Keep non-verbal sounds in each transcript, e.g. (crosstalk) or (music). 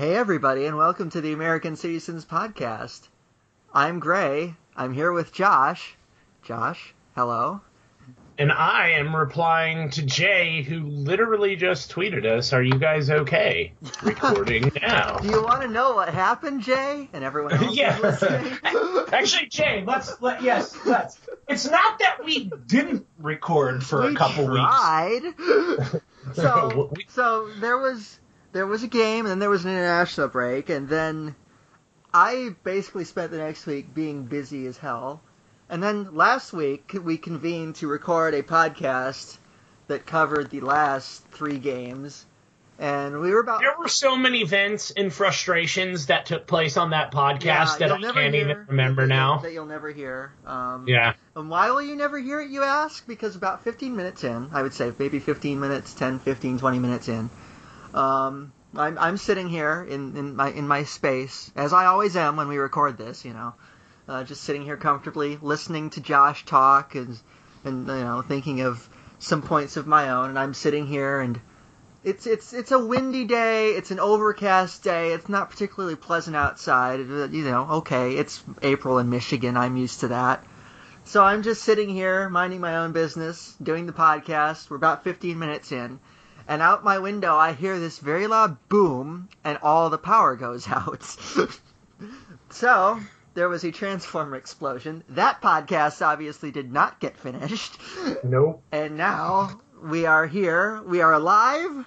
Hey, everybody, and welcome to the American Cityzens Podcast. I'm Grey. I'm here with Josh. Josh, hello. And I am replying to Jay, who literally just tweeted us, Are you guys okay? (laughs) Recording now. Do you want to know what happened, Jay? And everyone else Yeah. (laughs) Actually, Jay, let's let yes, let's. It's not that we didn't record for we a couple weeks. tried. (laughs) So, so there was there was a game, and then there was an international break, and then I basically spent the next week being busy as hell. And then last week we convened to record a podcast that covered the last three games, and we were about There were so many events and frustrations that took place on that podcast Yeah, that I can't hear- even remember that- now. that you'll never hear. Um, Yeah. And why will you never hear it, you ask? Because about 15 minutes in, I would say maybe 15 minutes, 10, 15, 20 minutes in, um, I'm, I'm sitting here in, in my in my space, as I always am when we record this, you know, uh, just sitting here comfortably, listening to Josh talk and, and you know, thinking of some points of my own, and I'm sitting here and it's it's it's a windy day. It's an overcast day. It's not particularly pleasant outside. Uh, You know, okay, it's April in Michigan. I'm used to that. So I'm just sitting here minding my own business, doing the podcast. We're about 15 minutes in, and out my window I hear this very loud boom, and all the power goes (laughs) out. so there was a transformer explosion. That podcast obviously did not get finished. Nope. And now we are here. We are alive.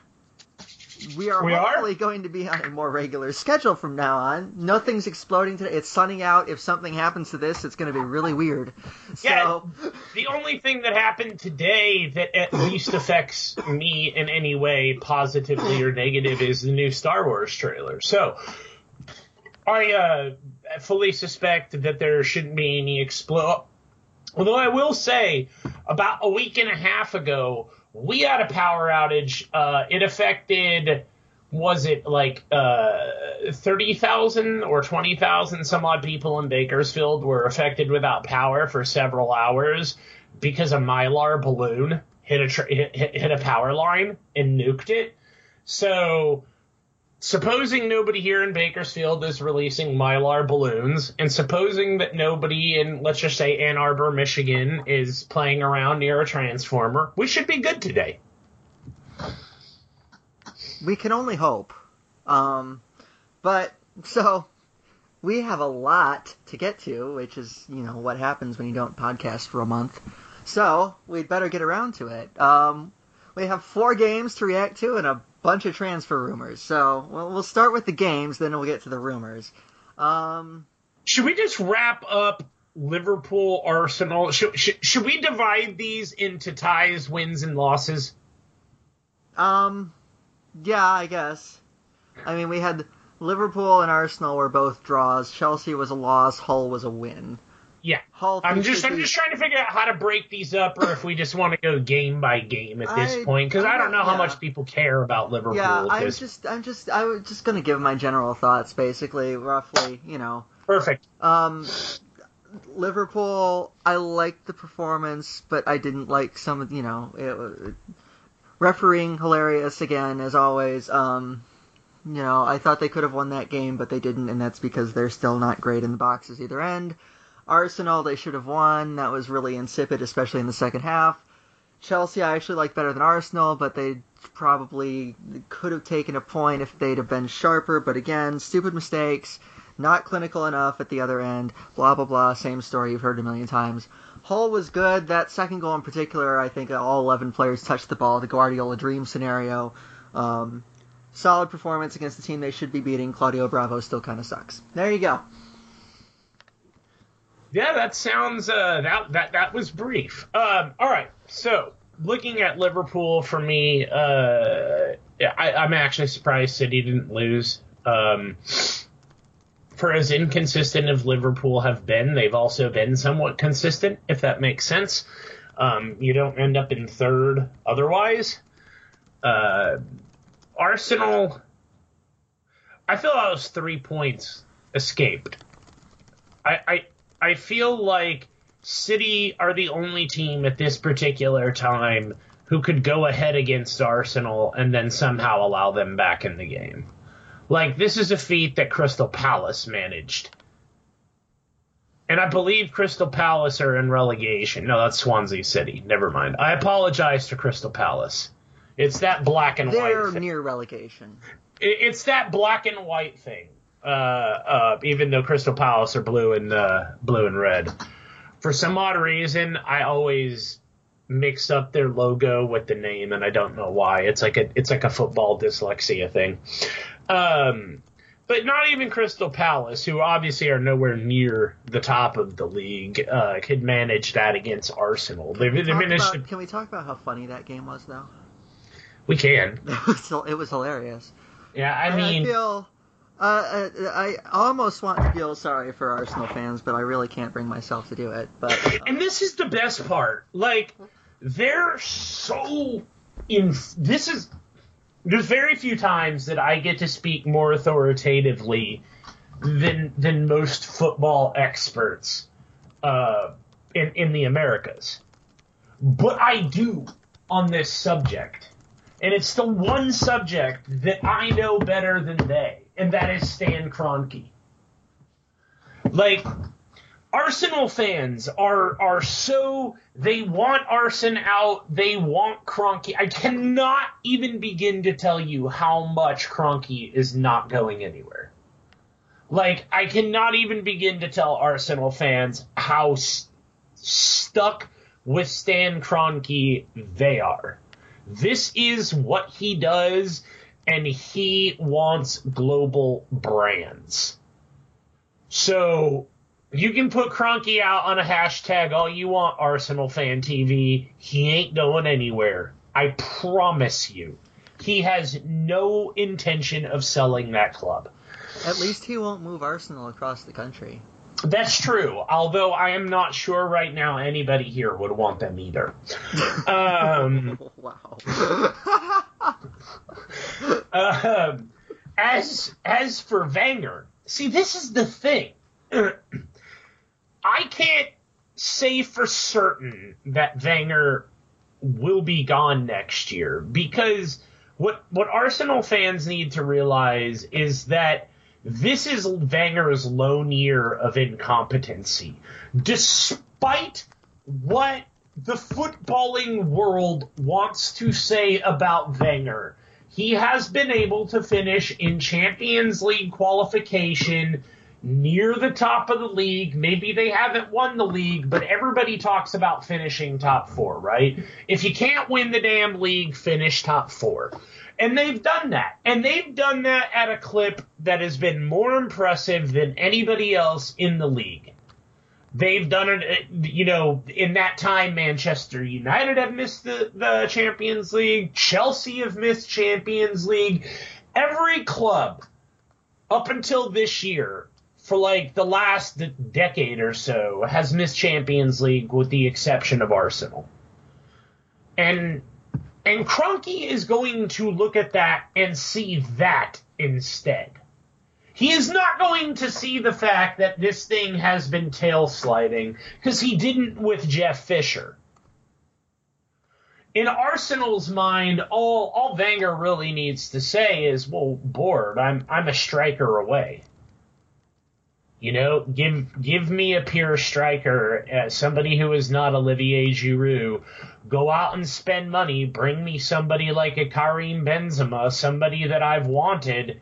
We are We are? going to be on a more regular schedule from now on. Nothing's exploding today. It's sunning out. If something happens to this, it's going to be really weird. Yeah. So, The only thing that happened today that at least affects me in any way, positively or negative, is the new Star Wars trailer. So, I uh, fully suspect that there shouldn't be any explode. Although I will say, about a week and a half ago, we had a power outage. Uh, it affected, was it like uh, 30,000 or 20,000 some odd people in Bakersfield were affected without power for several hours because a Mylar balloon hit a, tr- hit, hit, hit a power line and nuked it. So, supposing nobody here in Bakersfield is releasing Mylar balloons, and supposing that nobody in, let's just say, Ann Arbor, Michigan, is playing around near a transformer, we should be good today. we can only hope. Um, but, so, we have a lot to get to, which is, you know, what happens when you don't podcast for a month. So, we'd better get around to it. Um, we have four games to react to and a bunch of transfer rumors. So, well, we'll start with the games, then we'll get to the rumors. Um, Should we just wrap up Liverpool, Arsenal? Should, should, should we divide these into ties, wins, and losses? um, yeah, I guess. I mean, we had Liverpool and Arsenal were both draws. Chelsea was a loss. Hull was a win. Yeah. Hull. I'm just I'm just trying to figure out how to break these up, or if we just want to go game by game at this I- point, because I don't know how much people care about Liverpool. Yeah, I'm just, I'm just, I was just gonna give my general thoughts, basically, roughly, you know. Perfect. Um, Liverpool, I liked the performance, but I didn't like some of, you know, it, refereeing hilarious again as always. Um, you know, I thought they could have won that game, but they didn't, and that's because they're still not great in the boxes either end. Arsenal, they should have won. That was really insipid, especially in the second half. Chelsea, I actually like better than Arsenal, but they probably could have taken a point if they'd have been sharper. But again, stupid mistakes, not clinical enough at the other end. Blah blah blah. Same story you've heard a million times. Hull was good. That second goal in particular, I think all 11 players touched the ball. The Guardiola dream scenario. Um, solid performance against the team they should be beating. Claudio Bravo still kind of sucks. There you go. Yeah, that sounds uh, that that that was brief. Um, all right, so looking at Liverpool for me, uh, I, I'm actually surprised City didn't lose. Um, for as inconsistent as Liverpool have been, they've also been somewhat consistent, if that makes sense. Um, you don't end up in third otherwise. Uh, Arsenal, I feel those three points escaped. I, I I feel like City are the only team at this particular time who could go ahead against Arsenal and then somehow allow them back in the game. Like this is a feat that Crystal Palace managed. And I believe Crystal Palace are in relegation. No, that's Swansea City. Never mind. I apologize to Crystal Palace. It's that black and They're white. thing. near relegation. It's that black and white thing. Uh, uh, even though Crystal Palace are blue and uh, blue and red, for some odd reason, I always mix up their logo with the name, and I don't know why. It's like a it's like a football dyslexia thing. Um, but not even Crystal Palace, who obviously are nowhere near the top of the league, uh, could manage that against Arsenal. They, they managed. about- to, can we talk about how funny that game was, though? we can. (laughs) It was, hilarious. Yeah, I I, mean, feel. Uh, uh, I almost want to feel sorry for Arsenal fans, but I really can't bring myself to do it. But uh, and this is the best part. Like, they're so in. This is. There's very few times that I get to speak more authoritatively than than most football experts uh, in in the Americas. But I do on this subject, and it's the one subject that I know better than they, and that is Stan Kroenke. Like Arsenal fans are are so they want Arsene out, they want Kroenke. I cannot even begin to tell you how much Kroenke is not going anywhere. Like I cannot even begin to tell Arsenal fans how s- stuck with Stan Kroenke they are. This is what he does, and he wants global brands. So you can put Kroenke out on a hashtag all you want, Arsenal fan TV. He ain't going anywhere. I promise you. He has no intention of selling that club. at least he won't move Arsenal across the country. That's true, although I am not sure right now anybody here would want them either. (laughs) Um, wow. (laughs) (laughs) um, as as for Wenger, see, this is the thing. (clears throat) I can't say for certain that Wenger will be gone next year because what what Arsenal fans need to realize is that this is Wenger's lone year of incompetency. Despite what the footballing world wants to say about Wenger, he has been able to finish in Champions League qualification near the top of the league. Maybe they haven't won the league, but everybody talks about finishing top four, right? If you can't win the damn league, finish top four. And they've done that. And they've done that at a clip that has been more impressive than anybody else in the league. They've done it, uh, you know, in that time, Manchester United have missed the, the Champions League. Chelsea have missed Champions League. Every club up until this year, for like the last decade or so, has missed Champions League with the exception of Arsenal. And and Kroenke is going to look at that and see that instead. He is not going to see the fact that this thing has been tail sliding because he didn't with Jeff Fisher. In Arsenal's mind, all all Wenger really needs to say is, "Well, bored. I'm I'm a striker away." You know, give give me a pure striker, uh, somebody who is not Olivier Giroud. Go out and spend money. Bring me somebody like a Karim Benzema, somebody that I've wanted,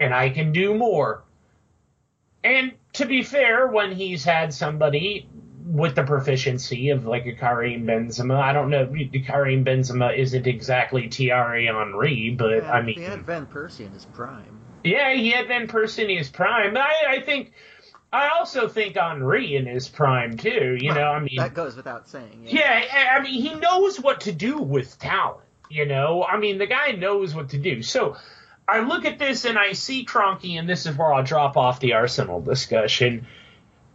and I can do more. And to be fair, when he's had somebody with the proficiency of like a Karim Benzema, I don't know. Karim Benzema isn't exactly Thierry Henry, but Yeah, I mean, he had Van Persie in his prime. yeah, he had Van Persie in his prime. I, I think, I also think Henry in his prime too. You know, I mean, That goes without saying. yeah, I I mean, he knows what to do with talent. You know, I mean, the guy knows what to do. So I look at this and I see Kroenke, and this is where I'll drop off the Arsenal discussion.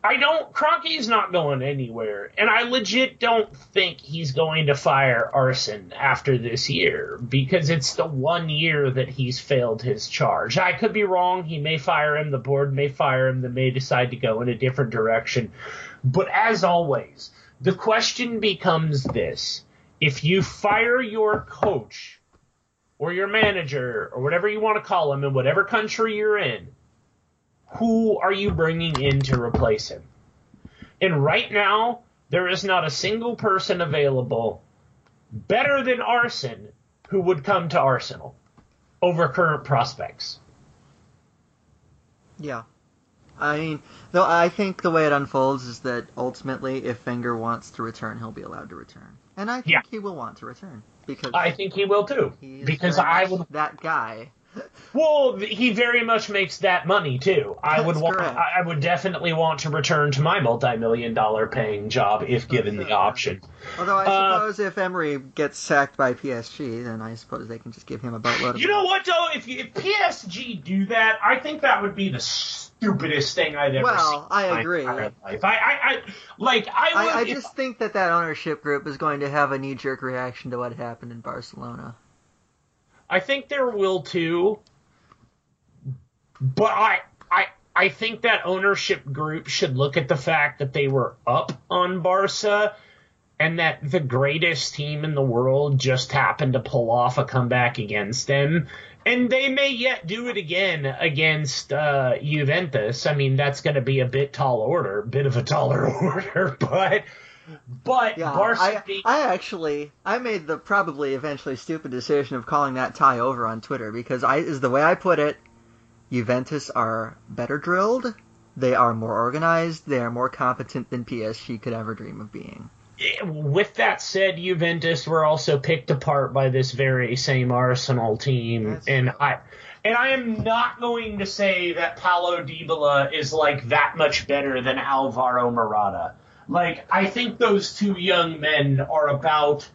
I don't. Kroenke's not going anywhere, and I legit don't think he's going to fire Arsene after this year because it's the one year that he's failed his charge. I could be wrong. He may fire him. The board may fire him. They may decide to go in a different direction. But as always, the question becomes this: If you fire your coach or your manager or whatever you want to call him in whatever country you're in, who are you bringing in to replace him? And right now, there is not a single person available better than Arsene who would come to Arsenal over current prospects. Yeah. I mean, though I think the way it unfolds is that ultimately, if Wenger wants to return, he'll be allowed to return, and I think Yeah. he will want to return because I think he will too. Because I would that guy. Well, he very much makes that money too. I would want, correct. I would definitely want to return to my multi-million dollar paying job if given the option. Although I Uh, suppose if Emery gets sacked by PSG, then I suppose they can just give him a boatload of. You know what though? If, if PSG do that, I think that would be the stupidest thing I've ever Well, seen. in I agree. I, I, I, like I would. I, I if- just think that that ownership group is going to have a knee-jerk reaction to what happened in Barcelona. I think there will too. But I, I, I think that ownership group should look at the fact that they were up on Barca and that the greatest team in the world just happened to pull off a comeback against them. And they may yet do it again against uh, Juventus. I mean, that's going to be a bit tall order, bit of a taller (laughs) order, but but Yeah, Barca I, I actually I made the probably eventually stupid decision of calling that tie over on Twitter because I is the way I put it. Juventus are better drilled. They are more organized. They are more competent than PSG could ever dream of being. With that said, Juventus were also picked apart by this very same Arsenal team, That's and true. I and I am not going to say that Paulo Dybala is like that much better than Alvaro Morata. Like I think those two young men are about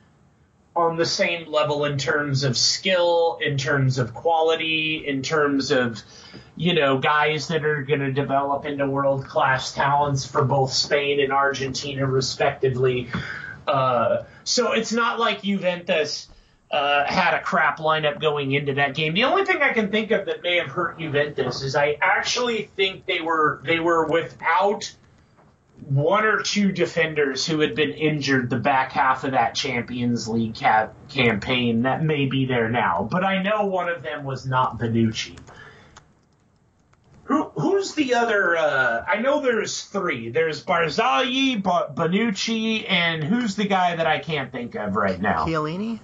on the same level in terms of skill, in terms of quality, in terms of you know guys that are going to develop into world class talents for both Spain and Argentina respectively. Uh, so it's not like Juventus uh, had a crap lineup going into that game. The only thing I can think of that may have hurt Juventus is I actually think they were they were without one or two defenders who had been injured the back half of that Champions League cap- campaign that may be there now. But I know one of them was not Bonucci. Who, who's the other? Uh, I know there's three. There's Barzagli, ba- Bonucci, and who's the guy that I can't think of right now? Chiellini?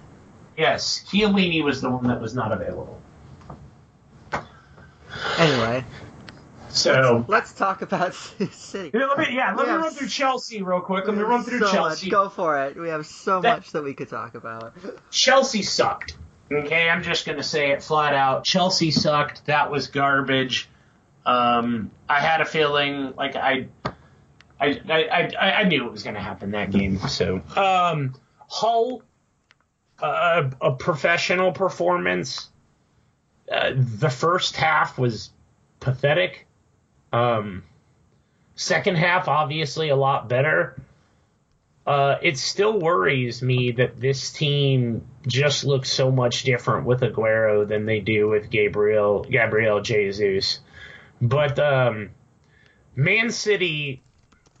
Yes, Chiellini was the one that was not available. Anyway, So let's talk about (laughs) City. Yeah, let me, yeah, let me run through Chelsea real quick. Let me run through so Chelsea. Much. Go for it. We have so That- much that we could talk about. Chelsea sucked. Okay, I'm just going to say it flat out. Chelsea sucked. That was garbage. Um, I had a feeling like I, I, I, I, I knew it was going to happen that game. So, um, Hull, uh, a professional performance. Uh, the first half was pathetic. Um, second half, obviously, a lot better. Uh, it still worries me that this team just looks so much different with Aguero than they do with Gabriel Gabriel Jesus. But um, Man City,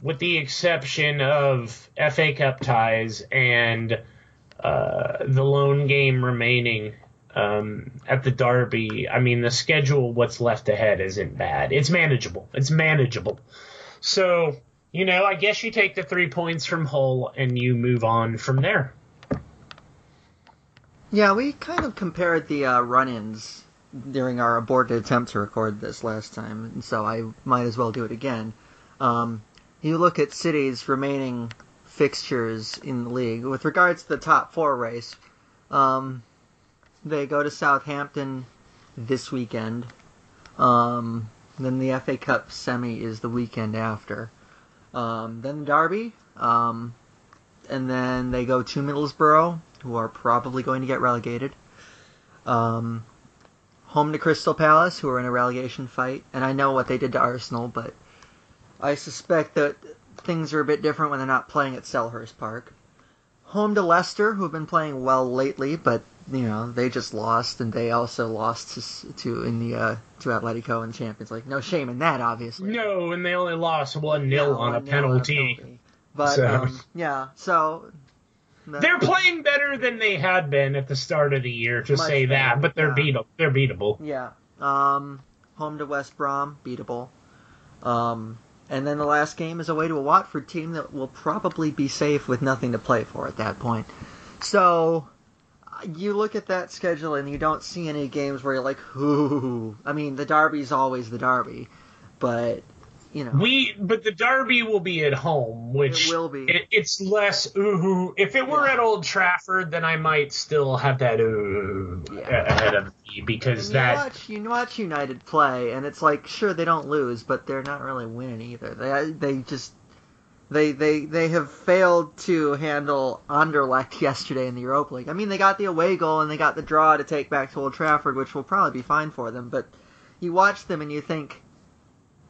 with the exception of FA Cup ties and uh, the lone game remaining um, at the Derby, I mean the schedule, what's left ahead, isn't bad. It's manageable. It's manageable. So you know, I guess you take the three points from Hull and you move on from there. Yeah, we kind of compared the uh, run-ins during our aborted attempt to record this last time, and so I might as well do it again. Um, you look at City's remaining fixtures in the league with regards to the top four race. Um, they go to Southampton this weekend. Um, then the FA Cup semi is the weekend after. Um, then Derby. Um, and then they go to Middlesbrough, who are probably going to get relegated. Um, home to Crystal Palace, who are in a relegation fight. And I know what they did to Arsenal, but I suspect that things are a bit different when they're not playing at Selhurst Park. Home to Leicester, who have been playing well lately, but you know they just lost, and they also lost to, to in the uh, to Atletico in Champions League. No shame in that, obviously. No, and they only lost one Yeah, 0 on a penalty. But So- um, yeah, so No. They're playing better than they had been at the start of the year, to Much say that, but they're yeah. beatable. They're beatable. Yeah. Um, home to West Brom, beatable. Um, and then the last game is away to a Watford team that will probably be safe with nothing to play for at that point. So you look at that schedule and you don't see any games where you're like, ooh. I mean, the Derby's always the Derby, but you know, We, but the derby will be at home, which It will be. It, it's less ooh. If it were Yeah. at Old Trafford, then I might still have that ooh Yeah. ahead of me because And that you watch you watch United play, and it's like sure they don't lose, but they're not really winning either. They they just they they they have failed to handle Anderlecht (laughs) yesterday in the Europa League. I mean, they got the away goal and they got the draw to take back to Old Trafford, which will probably be fine for them. But you watch them and you think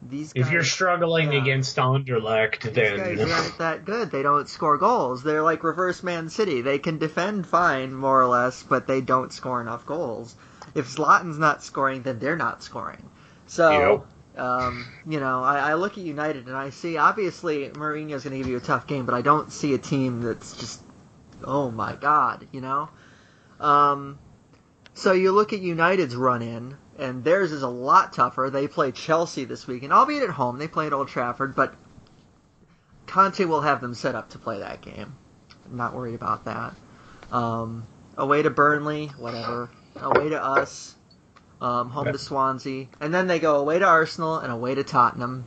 these guys, if you're struggling yeah. against Anderlecht, these then guys aren't that good. They don't score goals. They're like reverse Man City. They can defend fine, more or less, but they don't score enough goals. If Zlatan's not scoring, then they're not scoring. So, um, you know, I, I look at United and I see obviously Mourinho's going to give you a tough game, but I don't see a team that's just, oh my god, you know. Um, so you look at United's run in, and theirs is a lot tougher. They play Chelsea this weekend, albeit at home. They play at Old Trafford, but Conte will have them set up to play that game. I'm not worried about that. Um, away to Burnley, whatever. Away to us. Um, home to Swansea, and then they go away to Arsenal and away to Tottenham.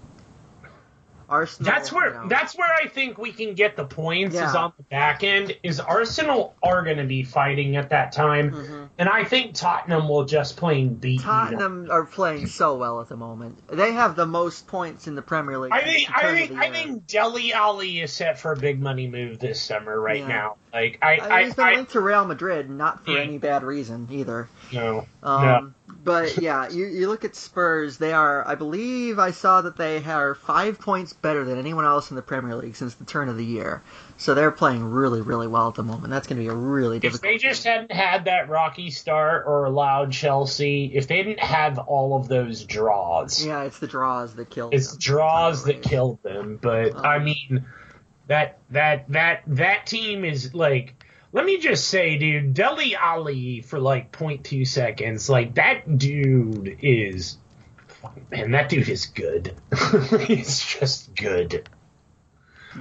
Arsenal. That's where you know, that's where I think we can get the points is on the back end. Is Arsenal are going to be fighting at that time, Mhm. and I think Tottenham will just plain beat. them. Tottenham are playing so well at the moment. They have the most points in the Premier League. I think I think I think Dele Alli is set for a big money move this summer right Yeah. now. Like I I mean, I, he's been I, linked to Real Madrid, not for Yeah. any bad reason either. No Um, no But yeah, you, you look at Spurs. They are, I believe, I saw that they are five points better than anyone else in the Premier League since the turn of the year. So they're playing really, really well at the moment. That's going to be a really If difficult. they just hadn't had that rocky start or allowed Chelsea, if they didn't have all of those draws, yeah, it's the draws that kill. it's them. draws that killed them. But Um, I mean, that that that that team is like. Let me just say, dude, Dele Alli for like 0.2 seconds, like that dude is, man, that dude is good. (laughs) He's just good.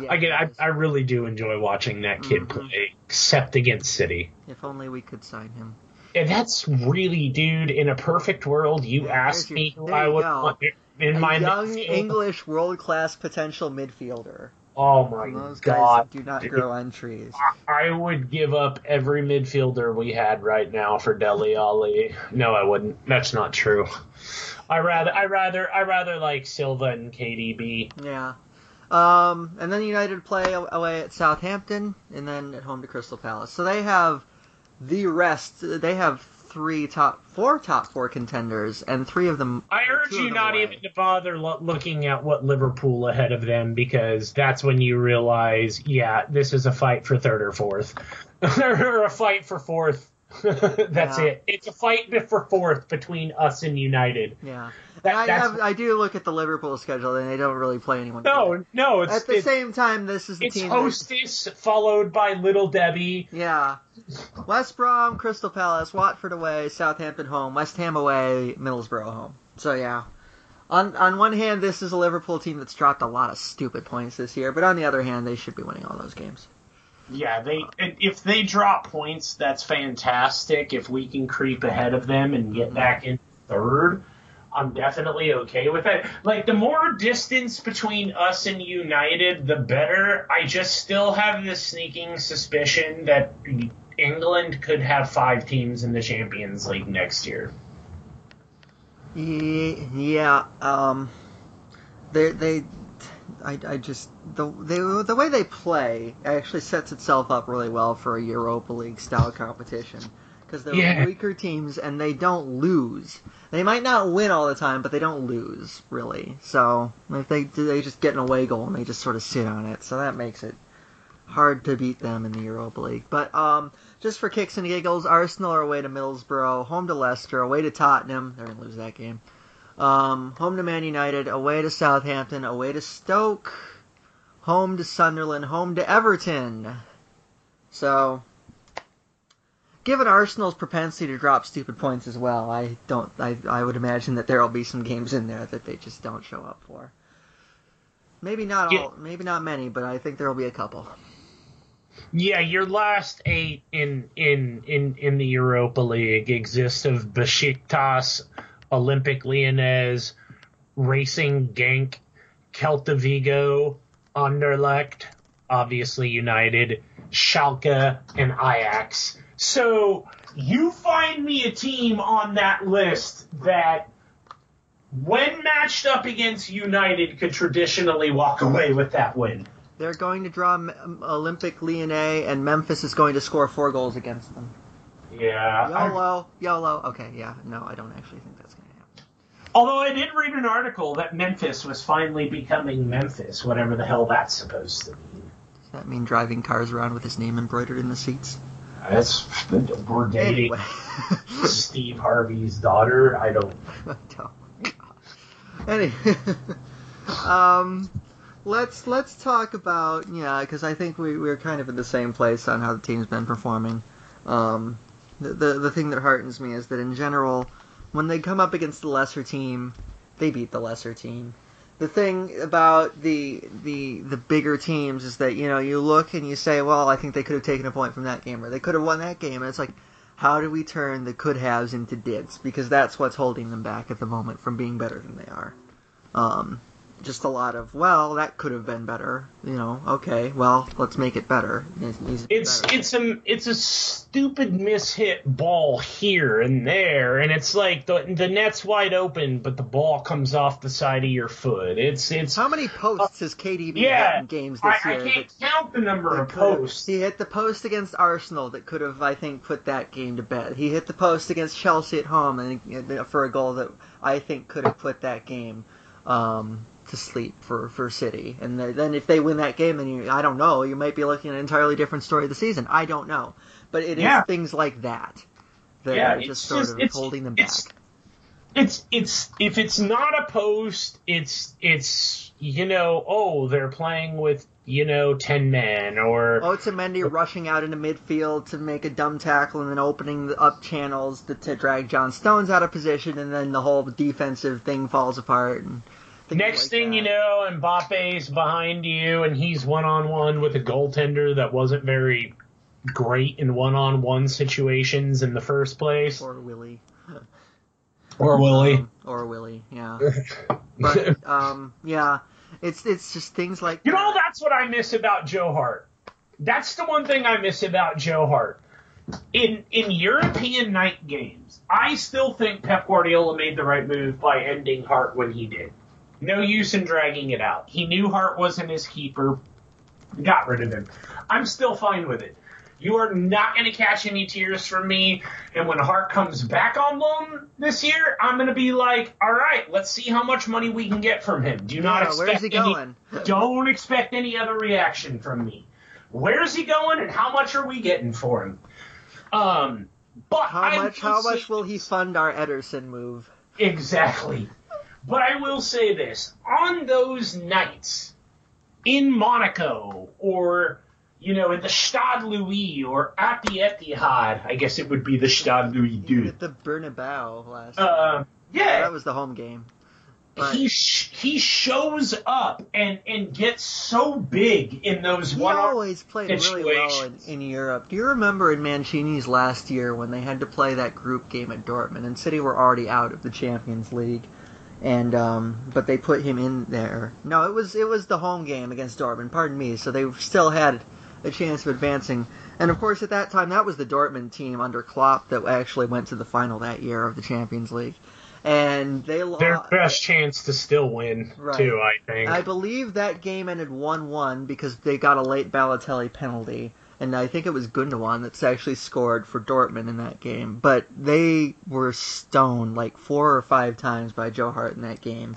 Yeah, I get, I. I really do enjoy watching that kid Mhm. play, except against City. If only we could sign him. And that's really, dude, in a perfect world, you Yeah, asked there's me who I would go. want in a my young midfield. English world class potential midfielder. Oh my Those guys god. do not dude. grow on trees. I would give up every midfielder we had right now for Dele Alli. No, I wouldn't. That's not true. I rather, I rather, I rather like Silva and KDB. Yeah. Um, and then United play away at Southampton, and then at home to Crystal Palace. So they have the rest. They have three top, four top four contenders, and three of them. I urge you not away. even to bother lo- looking at what Liverpool ahead of them because that's when you realize, yeah, this is a fight for third or fourth, (laughs) or a fight for fourth. (laughs) that's Yeah. it. It's a fight for fourth between us and United. Yeah. That- I, have, I do look at the Liverpool schedule, and they don't really play anyone. good. No, no, it's At the it's, same time, this is the it's team. that- Hostess followed by Little Debbie. Yeah. West Brom, Crystal Palace, Watford away, Southampton home, West Ham away, Middlesbrough home. So yeah. On on one hand, this is a Liverpool team that's dropped a lot of stupid points this year, but on the other hand, they should be winning all those games. Yeah, they if they drop points, that's fantastic. If we can creep ahead of them and get back in third, I'm definitely okay with it. Like the more distance between us and United, the better. I just still have this sneaking suspicion that England could have five teams in the Champions League next year. Yeah, um, they they, I, I just the the way they play actually sets itself up really well for a Europa League style competition because they're Yeah. weaker teams and they don't lose. They might not win all the time, but they don't lose really. So if they they just get an away goal and they just sort of sit on it, so that makes it hard to beat them in the Europa League. But um, just for kicks and giggles, Arsenal are away to Middlesbrough, home to Leicester, away to Tottenham. They're gonna lose that game. Um, home to Man United, away to Southampton, away to Stoke, home to Sunderland, home to Everton. So, given Arsenal's propensity to drop stupid points as well, I don't. I I would imagine that there will be some games in there that they just don't show up for. Maybe not Yeah. all. Maybe not many, but I think there will be a couple. Yeah, your last eight in in in in the Europa League exist of Besiktas, Olympique Lyonnais, Racing Genk, Celta Vigo, Anderlecht, obviously United, Schalke, and Ajax. So you find me a team on that list that, when matched up against United, could traditionally walk away with that win. They're going to draw Olympique Lyonnais, and Memphis is going to score four goals against them. Yeah. I- YOLO, YOLO. Okay, yeah, no, I don't actually think that's going to happen. Although I did read an article that Memphis was finally becoming Memphis, whatever the hell that's supposed to mean. That mean driving cars around with his name embroidered in the seats? That's we're dating Anyway. (laughs) Steve Harvey's daughter. I don't. (laughs) don't. Anyway, (laughs) um, let's let's talk about yeah, because I think we we're kind of in the same place on how the team's been performing. Um, the, the the thing that heartens me is that in general, when they come up against the lesser team, they beat the lesser team. The thing about the the the bigger teams is that you know you look and you say, well, I think they could have taken a point from that game, or they could have won that game, and it's like, how do we turn the could haves into dids? Because that's what's holding them back at the moment from being better than they are. Um, just a lot of, well, that could have been better. You know, okay, well, let's make it better. It needs to be It's better. it's a it's a stupid mishit ball here and there, and it's like the the net's wide open, but the ball comes off the side of your foot. It's it's How many posts has KDB yeah. in games this I year? I can't count the number of posts. He hit the post against Arsenal that could have, I think, put that game to bed. He hit the post against Chelsea at home and for a goal that I think could have put that game um, to sleep for, for City. And then then if they win that game, then you, I don't know, you might be looking at an entirely different story of the season. I don't know, but it is Yeah. things like that that Yeah, are just sort just- of it's- holding them back. it's- it's it's if it's not a post, it's it's you know oh they're playing with you know ten men or oh, Otamendi rushing out into midfield to make a dumb tackle and then opening up channels to, to drag John Stones out of position, and then the whole defensive thing falls apart. And things next like thing that. you know Mbappe's behind you and he's one on one with a goaltender that wasn't very great in one on one situations in the first place or Willie, (laughs) or Willie. Um, or Willie, yeah. (laughs) But um, yeah, it's it's just things like You know, that's what I miss about Joe Hart. That's the one thing I miss about Joe Hart. In in European night games, I still think Pep Guardiola made the right move by ending Hart when he did. No use in dragging it out. He knew Hart wasn't his keeper. Got rid of him. I'm still fine with it. You are not going to catch any tears from me. And when Hart comes back on loan this year, I'm going to be like, all right, let's see how much money we can get from him. Do not Yeah, expect any- going? (laughs) don't expect any other reaction from me. Where's he going, and how much are we getting for him? Um, but How much? How much will he fund our Ederson move? Exactly. But I will say this: on those nights in Monaco, or you know, in the Stade Louis, or at the Etihad, I guess it would be the Stade Louis II. At the Bernabeu last. Uh, yeah, that was the home game. But he sh- he shows up and and gets so big in those he one always played really well in, situations. in Europe. Do you remember in Mancini's last year when they had to play that group game at Dortmund and City were already out of the Champions League, and um, but they put him in there. No, it was it was the home game against Dortmund. Pardon me. So they still had a chance of advancing. And of course, at that time, that was the Dortmund team under Klopp that actually went to the final that year of the Champions League, and they lost. their best chance to still win Right. too. I think. I believe that game ended 1-1 because they got a late Balotelli penalty, and I think it was Gundogan that's actually scored for Dortmund in that game. But they were stoned like four or five times by Joe Hart in that game.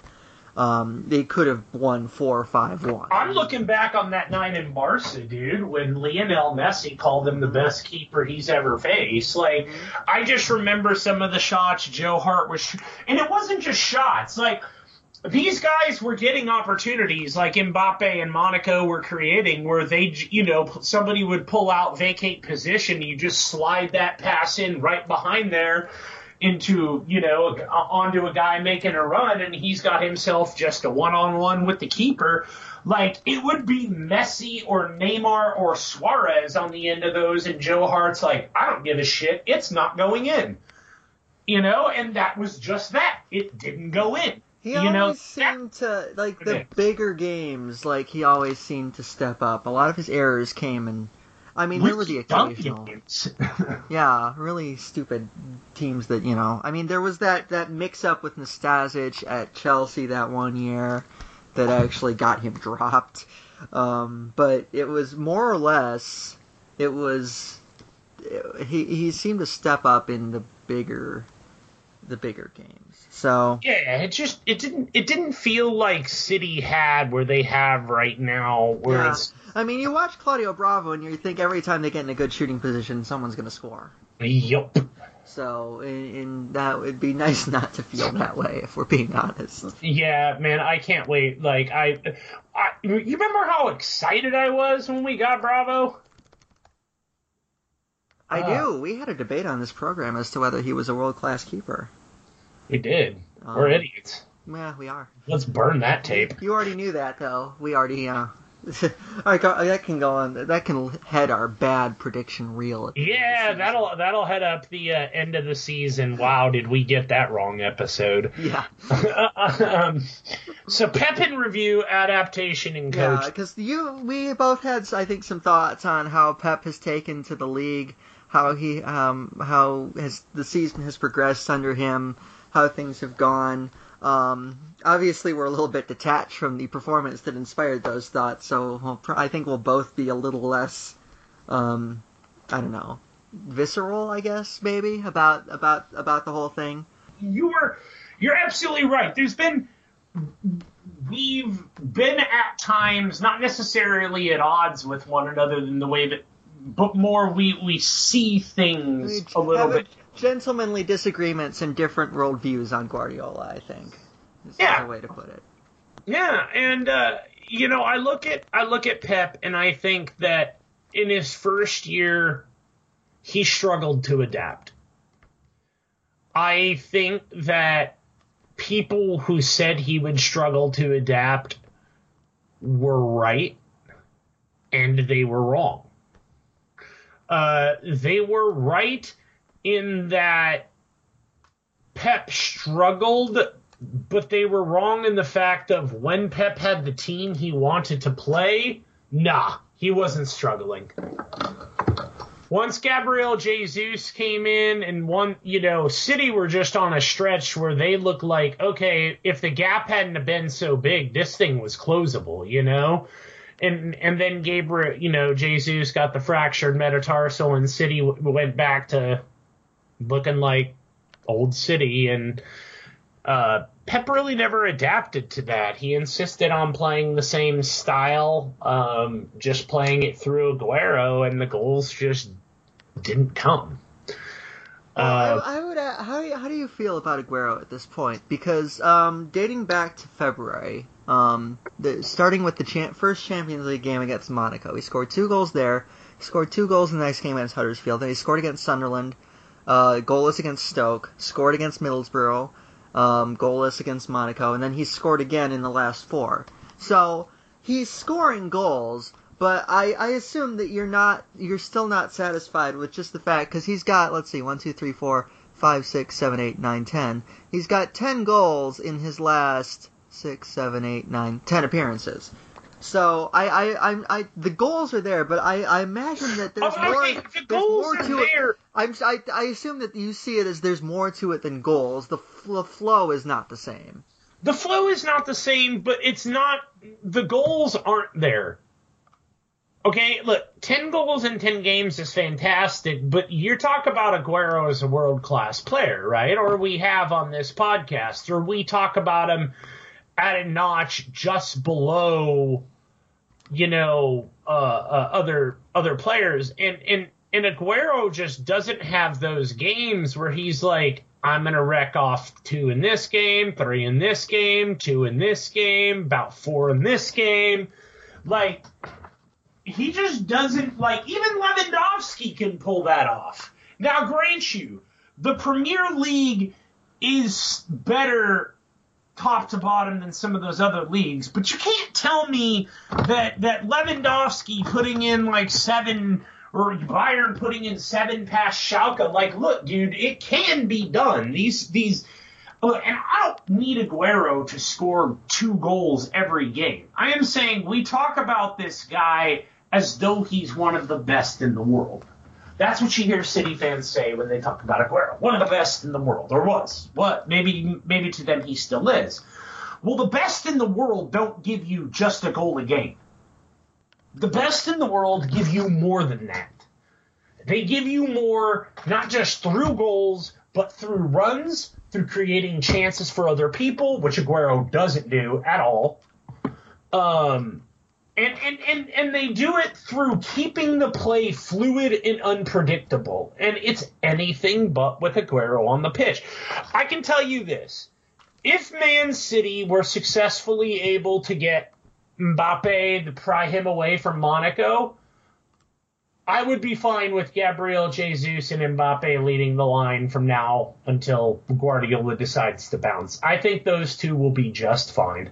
Um, they could have won four or five one. I'm looking back on that night in Barca, dude, when Lionel Messi called him the best keeper he's ever faced. Like, I just remember some of the shots Joe Hart was, sh- and it wasn't just shots. Like, these guys were getting opportunities like Mbappe and Monaco were creating where they, you know, somebody would pull out vacate position. You just slide that pass in right behind there into, you know, onto a guy making a run and he's got himself just a one on one with the keeper. Like it would be Messi or Neymar or Suarez on the end of those and Joe Hart's like, I don't give a shit. It's not going in. You know, and that was just that. It didn't go in. He you always know, seemed to like the Predict. bigger games. Like he always seemed to step up. A lot of his errors came and I mean, there were the occasional, (laughs) yeah, really stupid teams that you know. I mean, there was that that mix up with Nastasic at Chelsea that one year that actually got him (laughs) dropped. Um, but it was more or less, it was he he seemed to step up in the bigger the bigger games. So Yeah, it just it didn't it didn't feel like City had where they have right now, where Yeah. it's I mean, you watch Claudio Bravo, and you think every time they get in a good shooting position, someone's going to score. yup. So, and, and that would be (laughs) nice not to feel that way, if we're being honest. Yeah, man, I can't wait. Like I, I, you remember how excited I was when we got Bravo? I Ah. do. We had a debate on this program as to whether he was a world class keeper. We did. Um, We're idiots. Yeah, we are. Let's burn that tape. You already knew that, though. We already. Uh, (laughs) all right, that can go on. That can head our bad prediction reel. at the end of the Yeah, that'll that'll head up the uh, end of the season. Wow, did we get that wrong episode? (laughs) Yeah, um, so Pep in review, adaptation, and coach. yeah, because you, we both had, I think, some thoughts on how Pep has taken to the league, how he, um, how has the season has progressed under him, how things have gone. Um, obviously, we're a little bit detached from the performance that inspired those thoughts, so we'll, I think we'll both be a little less, um, I don't know, visceral, I guess, maybe about about about the whole thing. you were you're absolutely right. There's been we've been at times not necessarily at odds with one another in the way that but more we we see things We a little bit gentlemanly disagreements and different worldviews on Guardiola. I think is Yeah. a way to put it. Yeah, and uh, you know, I look at I look at Pep, and I think that in his first year, he struggled to adapt. I think that people who said he would struggle to adapt were right, and they were wrong. Uh, they were right in that Pep struggled but they were wrong in the fact of when Pep had the team he wanted to play, nah, he wasn't struggling. Once Gabriel Jesus came in and one, you know, City were just on a stretch where they looked like, okay, if the gap hadn't been so big, this thing was closable, you know? And and then Gabriel, you know, Jesus got the fractured metatarsal and City w- went back to looking like old City and uh, Pep really never adapted to that. He insisted on playing the same style, um, just playing it through Aguero, and the goals just didn't come. Uh, I, I would. Uh, how do you, how do you feel about Aguero at this point? Because um, dating back to February, um, the, starting with the cha- first Champions League game against Monaco, he scored two goals there. He scored two goals in the next game against Huddersfield. Then he scored against Sunderland, uh, goalless against Stoke, scored against Middlesbrough, um, goalless against Monaco, and then he scored again in the last four. So he's scoring goals, but I, I assume that you're not you're still not satisfied with just the fact because he's got let's see one two three four five six seven eight nine ten he's got ten goals in his last six seven eight nine ten appearances. So I I I'm, I the goals are there, but I, I imagine that there's oh, more the there's more to it. I'm I, I assume that you see it as there's more to it than goals. The, the flow is not the same. The flow is not the same, but it's not. The goals aren't there. Okay, look, 10 goals in 10 games is fantastic, but you're talking about Aguero as a world class player, right? Or we have on this podcast, or we talk about him at a notch just below, you know, uh, uh, other other players. And, and, and Aguero just doesn't have those games where he's like, I'm going to wreck off two in this game, three in this game, two in this game, about four in this game. Like, he just doesn't, like, even Lewandowski can pull that off. Now, grant you, the Premier League is better top to bottom than some of those other leagues, but you can't tell me that, that Lewandowski putting in like seven or Bayern putting in seven past Schalke. Like, look, dude, it can be done. These these. Uh, and I don't need Aguero to score two goals every game. I am saying we talk about this guy as though he's one of the best in the world. That's what you hear City fans say when they talk about Aguero. One of the best in the world, or was. What? Maybe, maybe to them he still is. Well, the best in the world don't give you just a goal a game. The best in the world give you more than that. They give you more, not just through goals, but through runs, through creating chances for other people, which Aguero doesn't do at all. Um, and, and, and, and they do it through keeping the play fluid and unpredictable. And it's anything but with Aguero on the pitch. I can tell you this. If Man City were successfully able to get Mbappe to pry him away from Monaco, I would be fine with Gabriel Jesus and Mbappe leading the line from now until Guardiola decides to bounce. I think those two will be just fine.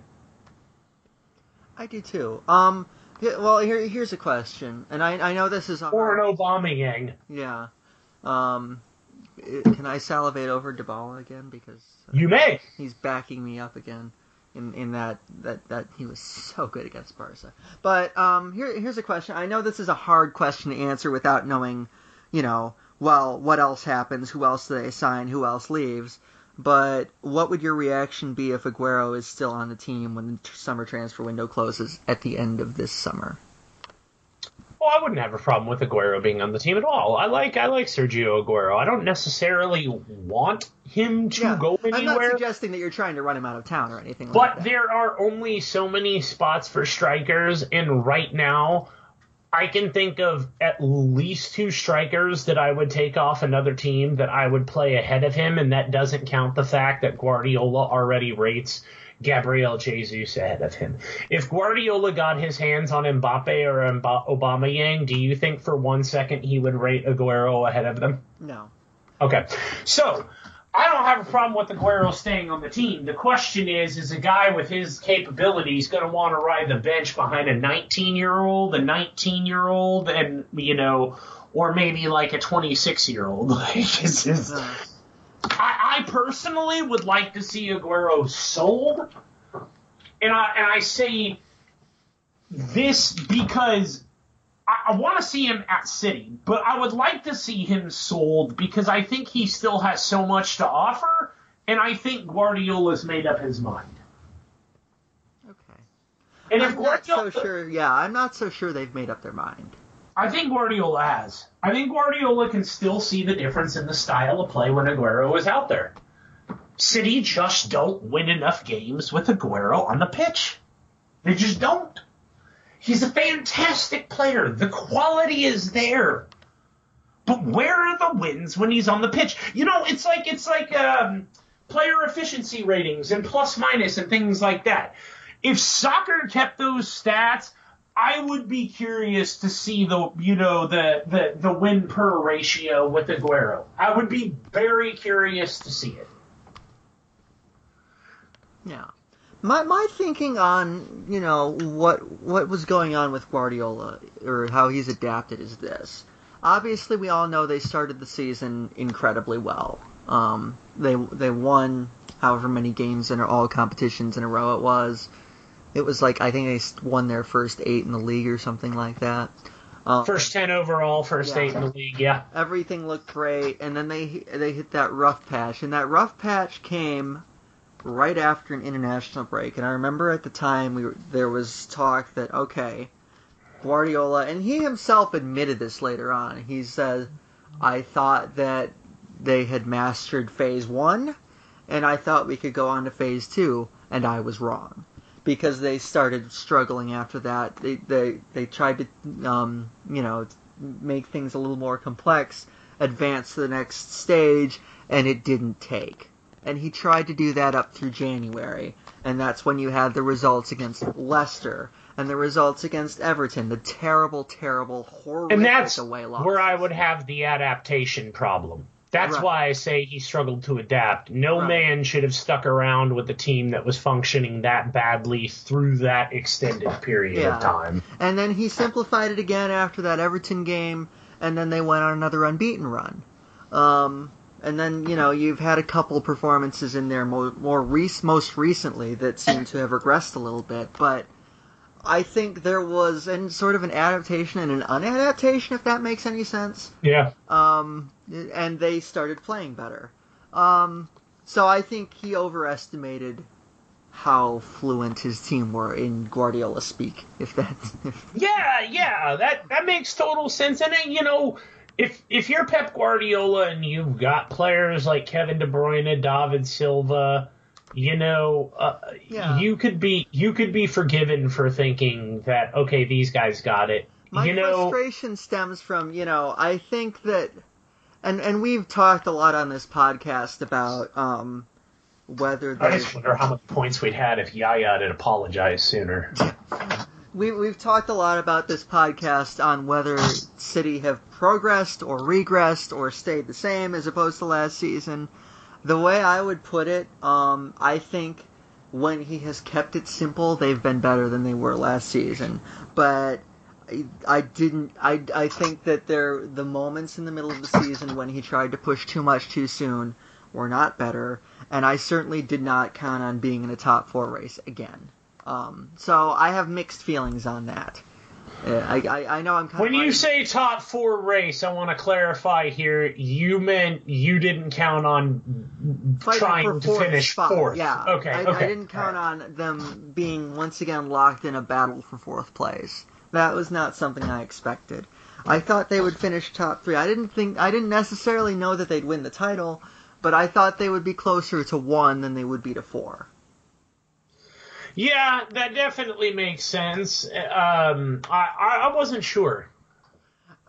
I do too. Um, well, here here's a question, and I I know this is a or an Aubameyang. Yeah. Um, can I salivate over Dybala again because uh, you may. He's backing me up again in, in that, that that he was so good against Barca. But um, here here's a question. I know this is a hard question to answer without knowing, you know, well, what else happens? Who else do they sign? Who else leaves? But what would your reaction be if Aguero is still on the team when the summer transfer window closes at the end of this summer? Well, I wouldn't have a problem with Aguero being on the team at all. I like I like Sergio Aguero. I don't necessarily want him to yeah, go anywhere. I'm not suggesting that you're trying to run him out of town or anything. But like that. there are only so many spots for strikers, and right now I can think of at least two strikers that I would take off another team that I would play ahead of him, and that doesn't count the fact that Guardiola already rates Gabriel Jesus ahead of him. If Guardiola got his hands on Mbappe or Mba- Yang, do you think for one second he would rate Aguero ahead of them? No. Okay, so I don't have a problem with Aguero staying on the team. The question is, is a guy with his capabilities going to want to ride the bench behind a 19 year old, a 19 year old, and you know, or maybe like a 26 year old? (laughs) Like, this is. I, I personally would like to see Aguero sold, and I and I say this because I, I want to see him at City, but I would like to see him sold because I think he still has so much to offer, and I think Guardiola's made up his mind. Okay. And I'm not so sure. Yeah, I'm not so sure they've made up their mind. I think Guardiola has. I think Guardiola can still see the difference in the style of play when Aguero is out there. City just don't win enough games with Aguero on the pitch. They just don't. He's a fantastic player. The quality is there. But where are the wins when he's on the pitch? You know, it's like it's like um, player efficiency ratings and plus minus and things like that. If soccer kept those stats, I would be curious to see the you know the the the win per ratio with Aguero. I would be very curious to see it. Yeah my my thinking on you know what what was going on with Guardiola or how he's adapted is this. Obviously, we all know they started the season incredibly well. Um, they they won however many games in all competitions in a row it was. It was like I think they won their first eight in the league or something like that. Um, first ten overall, first yeah. eight in the league. Yeah, everything looked great, and then they they hit that rough patch, and that rough patch came right after an international break, and I remember at the time we were, there was talk that okay, Guardiola, and he himself admitted this later on. He said, "I thought that they had mastered phase one, and I thought we could go on to phase two, and I was wrong." Because they started struggling after that, they they, they tried to um, you know make things a little more complex, advance to the next stage, and it didn't take. And he tried to do that up through January, and that's when you had the results against Leicester and the results against Everton, the terrible, terrible, horrible. and that's away losses. where I would have the adaptation problem. That's Right. why I say he struggled to adapt. No Right. man should have stuck around with a team that was functioning that badly through that extended period Yeah. of time. And then he simplified it again after that Everton game, and then they went on another unbeaten run. Um, and then you know you've had a couple performances in there more, more rec- most recently that seem to have regressed a little bit, but I think there was and sort of an adaptation and an unadaptation, if that makes any sense. Yeah. Um, and they started playing better. Um, so I think he overestimated how fluent his team were in Guardiola speak. If that, if, Yeah, yeah, that that makes total sense. And then, you know, if if you're Pep Guardiola and you've got players like Kevin De Bruyne, David Silva, you know, uh, Yeah. you could be you could be forgiven for thinking that okay, these guys got it. My you know, frustration stems from, you know, I think that, and and we've talked a lot on this podcast about um, whether I just wonder how many points we'd had if Yaya had apologized sooner. We we've talked a lot about this podcast on whether City have progressed or regressed or stayed the same as opposed to last season. The way I would put it, um, I think when he has kept it simple, they've been better than they were last season. But I, I didn't. I, I think that there the moments in the middle of the season when he tried to push too much too soon were not better, and I certainly did not count on being in a top four race again. Um, so I have mixed feelings on that. Uh, I, I, I know I'm kind When of you say top four race, I want to clarify here. You meant you didn't count on fighting trying to finish spot. fourth. Yeah. Okay. I, okay. I didn't count on them being once again locked in a battle for fourth place. That was not something I expected. I thought they would finish top three. I didn't think I didn't necessarily know that they'd win the title, but I thought they would be closer to one than they would be to four. Yeah, that definitely makes sense. Um, I, I wasn't sure.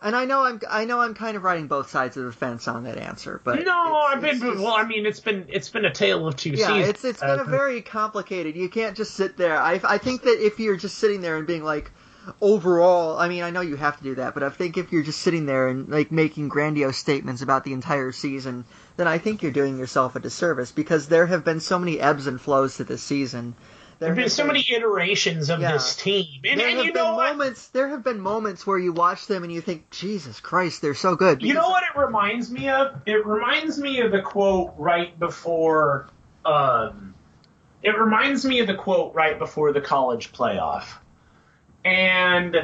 And I know I'm I know I'm kind of riding both sides of the fence on that answer, but No, I've been just- well. I mean, it's been it's been a tale of two Yeah, seasons. it's it's been Uh, a very complicated. You can't just sit there. I I think that if you're just sitting there and being like, overall, I mean, I know you have to do that, but I think if you're just sitting there and like making grandiose statements about the entire season, then I think you're doing yourself a disservice because there have been so many ebbs and flows to this season. There have been so many iterations of Yeah. this team, and, There and have you been know what? moments. There have been moments where you watch them and you think, Jesus Christ, they're so good. You know what it reminds me of? It reminds me of the quote right before. Um, it reminds me of the quote right before the college playoff, and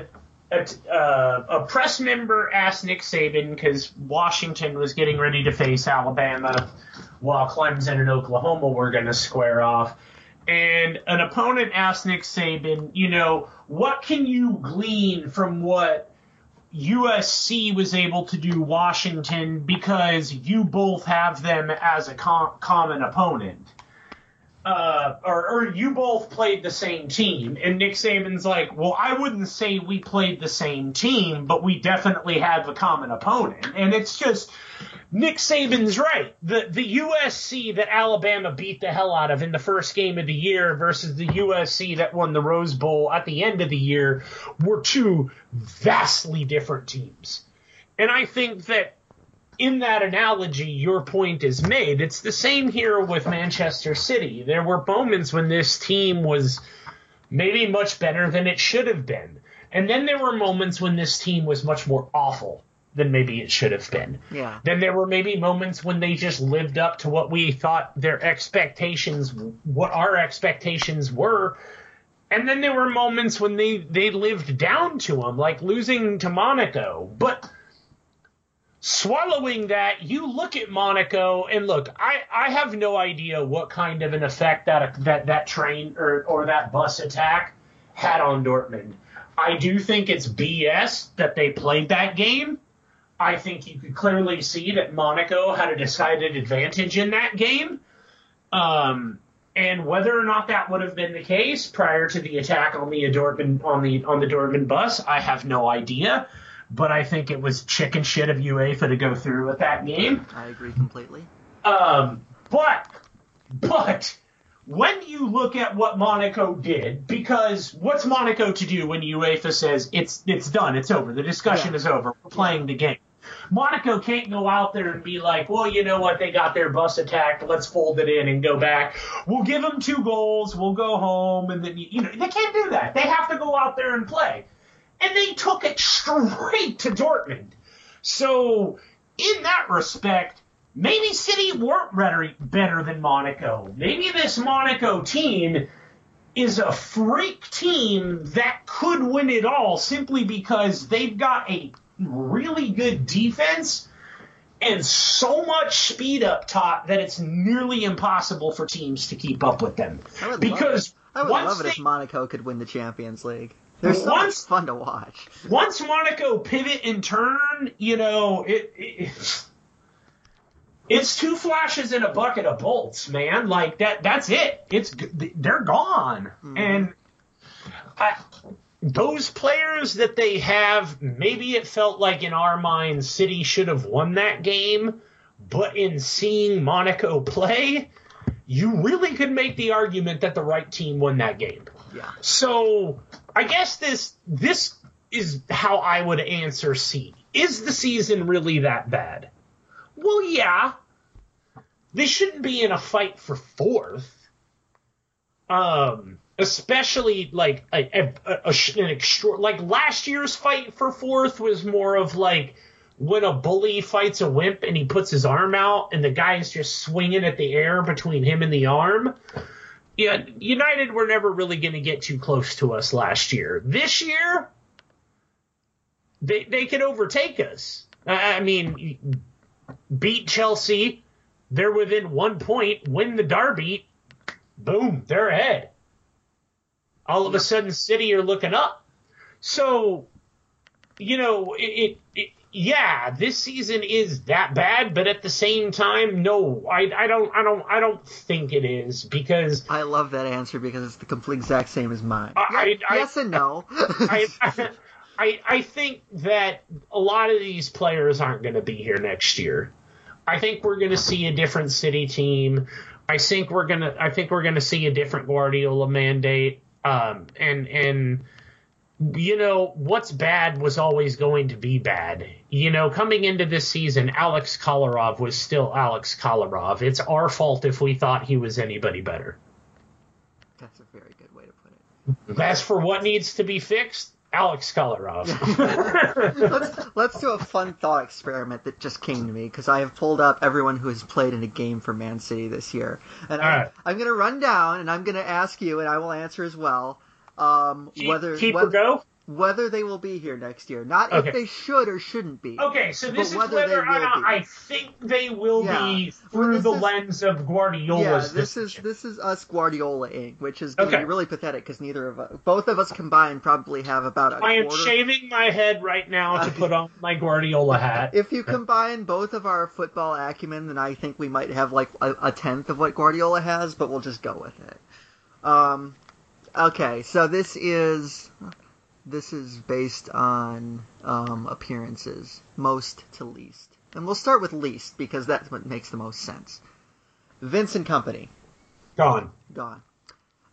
a, uh, a press member asked Nick Saban because Washington was getting ready to face Alabama, while Clemson and Oklahoma were going to square off. And an opponent asked Nick Saban, you know, what can you glean from what USC was able to do Washington because you both have them as a com- common opponent. Uh, or, or you both played the same team. And Nick Saban's like, well, I wouldn't say we played the same team, but we definitely have a common opponent. And it's just, Nick Saban's right. The the USC that Alabama beat the hell out of in the first game of the year versus the USC that won the Rose Bowl at the end of the year were two vastly different teams. And I think that in that analogy, your point is made. It's the same here with Manchester City. There were moments when this team was maybe much better than it should have been. And then there were moments when this team was much more awful than maybe it should have been. Yeah. Then there were maybe moments when they just lived up to what we thought their expectations, what our expectations were. And then there were moments when they, they lived down to them, like losing to Monaco. But swallowing that, you look at Monaco and look, I, I have no idea what kind of an effect that that, that train or, or that bus attack had on Dortmund. I do think it's BS that they played that game. I think you could clearly see that Monaco had a decided advantage in that game. Um, and whether or not that would have been the case prior to the attack on the Dortmund on the on the Dortmund bus, I have no idea. but I think it was chicken shit of UEFA to go through with that game. I agree completely. Um, but, but when you look at what Monaco did, because what's Monaco to do when UEFA says it's it's done, it's over, the discussion Yeah. is over, we're playing the game. Monaco can't go out there and be like, well, you know what, they got their bus attacked, let's fold it in and go back. We'll give them two goals, we'll go home, and then you know they can't do that. They have to go out there and play, and they took it straight to Dortmund. So in that respect, maybe City weren't better, better than Monaco. Maybe this Monaco team is a freak team that could win it all simply because they've got a really good defense and so much speed up top that it's nearly impossible for teams to keep up with them. I would Because love it. I would love it they, if Monaco could win the Champions League. They're so Once- much fun to watch. once Monaco pivot and turn, you know, it, it it's two flashes in a bucket of bolts, man. Like that that's it. It's they're gone. Mm-hmm. And I, those players that they have, maybe it felt like in our minds City should have won that game, but in seeing Monaco play, you really could make the argument that the right team won that game. Yeah. So I guess this this is how I would answer C. Is the season really that bad? Well, yeah. They shouldn't be in a fight for fourth. Um, especially like a, a, a, an extra like last year's fight for fourth was more of like when a bully fights a wimp and he puts his arm out and the guy is just swinging at the air between him and the arm yeah, United were never really going to get too close to us last year. This year, they they could overtake us. I mean, beat Chelsea, they're within one point. Win the derby, boom, they're ahead. All of a sudden, City are looking up. So, you know, it, it, it yeah, this season is that bad, but at the same time, no, I, I don't, I don't, I don't think it is because I love that answer because it's the complete exact same as mine. I- I- yes and no. I, (laughs) I, I think that a lot of these players aren't going to be here next year. I think we're going to see a different City team. I think we're gonna. I think we're going to see a different Guardiola mandate. Um, and and you know what's bad was always going to be bad. You know, coming into this season, Alex Kolarov was still Alex Kolarov. It's our fault if we thought he was anybody better. That's a very good way to put it. As for what needs to be fixed, Alex Kolarov. (laughs) let's let's do a fun thought experiment that just came to me because I have pulled up everyone who has played in a game for Man City this year, and I'm, Alright. I'm going to run down and I'm going to ask you, and I will answer as well. Um, whether keep whether, or go. Whether they will be here next year, not Okay. if they should or shouldn't be. Okay, so this is whether or not. I think they will Yeah. be through this the is- lens of Guardiola's. Yeah, this is this is us Guardiola-ing, which is going to Okay. be really pathetic because neither of us, both of us combined, probably have about a I am quarter. shaving my head right now to put on my Guardiola hat. If you combine both of our football acumen, then I think we might have like a, a tenth of what Guardiola has, but we'll just go with it. Um, okay, so this is this is based on um, appearances, most to least, and we'll start with least because that's what makes the most sense. Vincent Kompany Gone. gone.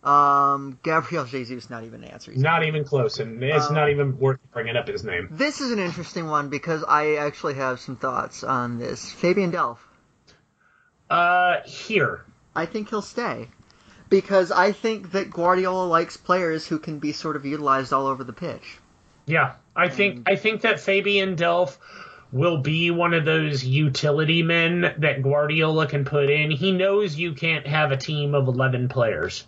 Um, Gabriel Jesus not even answering. Not even close, and it's Um, not even worth bringing up his name. This is an interesting one because I actually have some thoughts on this. Fabian Delph. Uh, here. I think he'll stay because I think that Guardiola likes players who can be sort of utilized all over the pitch. Yeah, I think I think that Fabian Delph will be one of those utility men that Guardiola can put in. He knows you can't have a team of eleven players,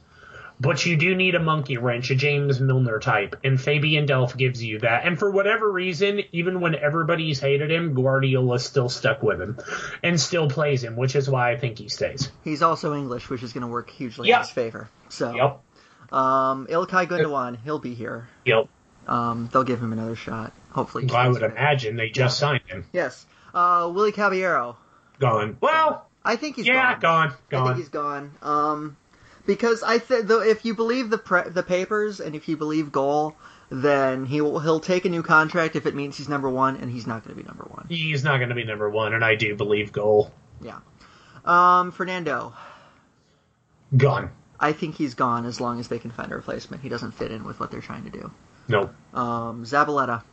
but you do need a monkey wrench, a James Milner type, and Fabian Delph gives you that. And for whatever reason, even when everybody's hated him, Guardiola still stuck with him and still plays him, which is why I think he stays. He's also English, which is going to work hugely Yep. in his favor. So, Yep. um, Ilkay Gundogan, he'll be here. Yep. Um, they'll give him another shot. Hopefully, he I would imagine they just signed him. Yes. Uh, Willy Caballero. Gone. Well, I think he's yeah, gone. gone. I think he's gone. Um, because I think though if you believe the pre- the papers and if you believe Goal, then he will he'll take a new contract if it means he's number one, and he's not going to be number one. He's not going to be number one, and I do believe goal Yeah. Um, Fernando, gone. I think he's gone as long as they can find a replacement. He doesn't fit in with what they're trying to do. No, Um, Zabaleta.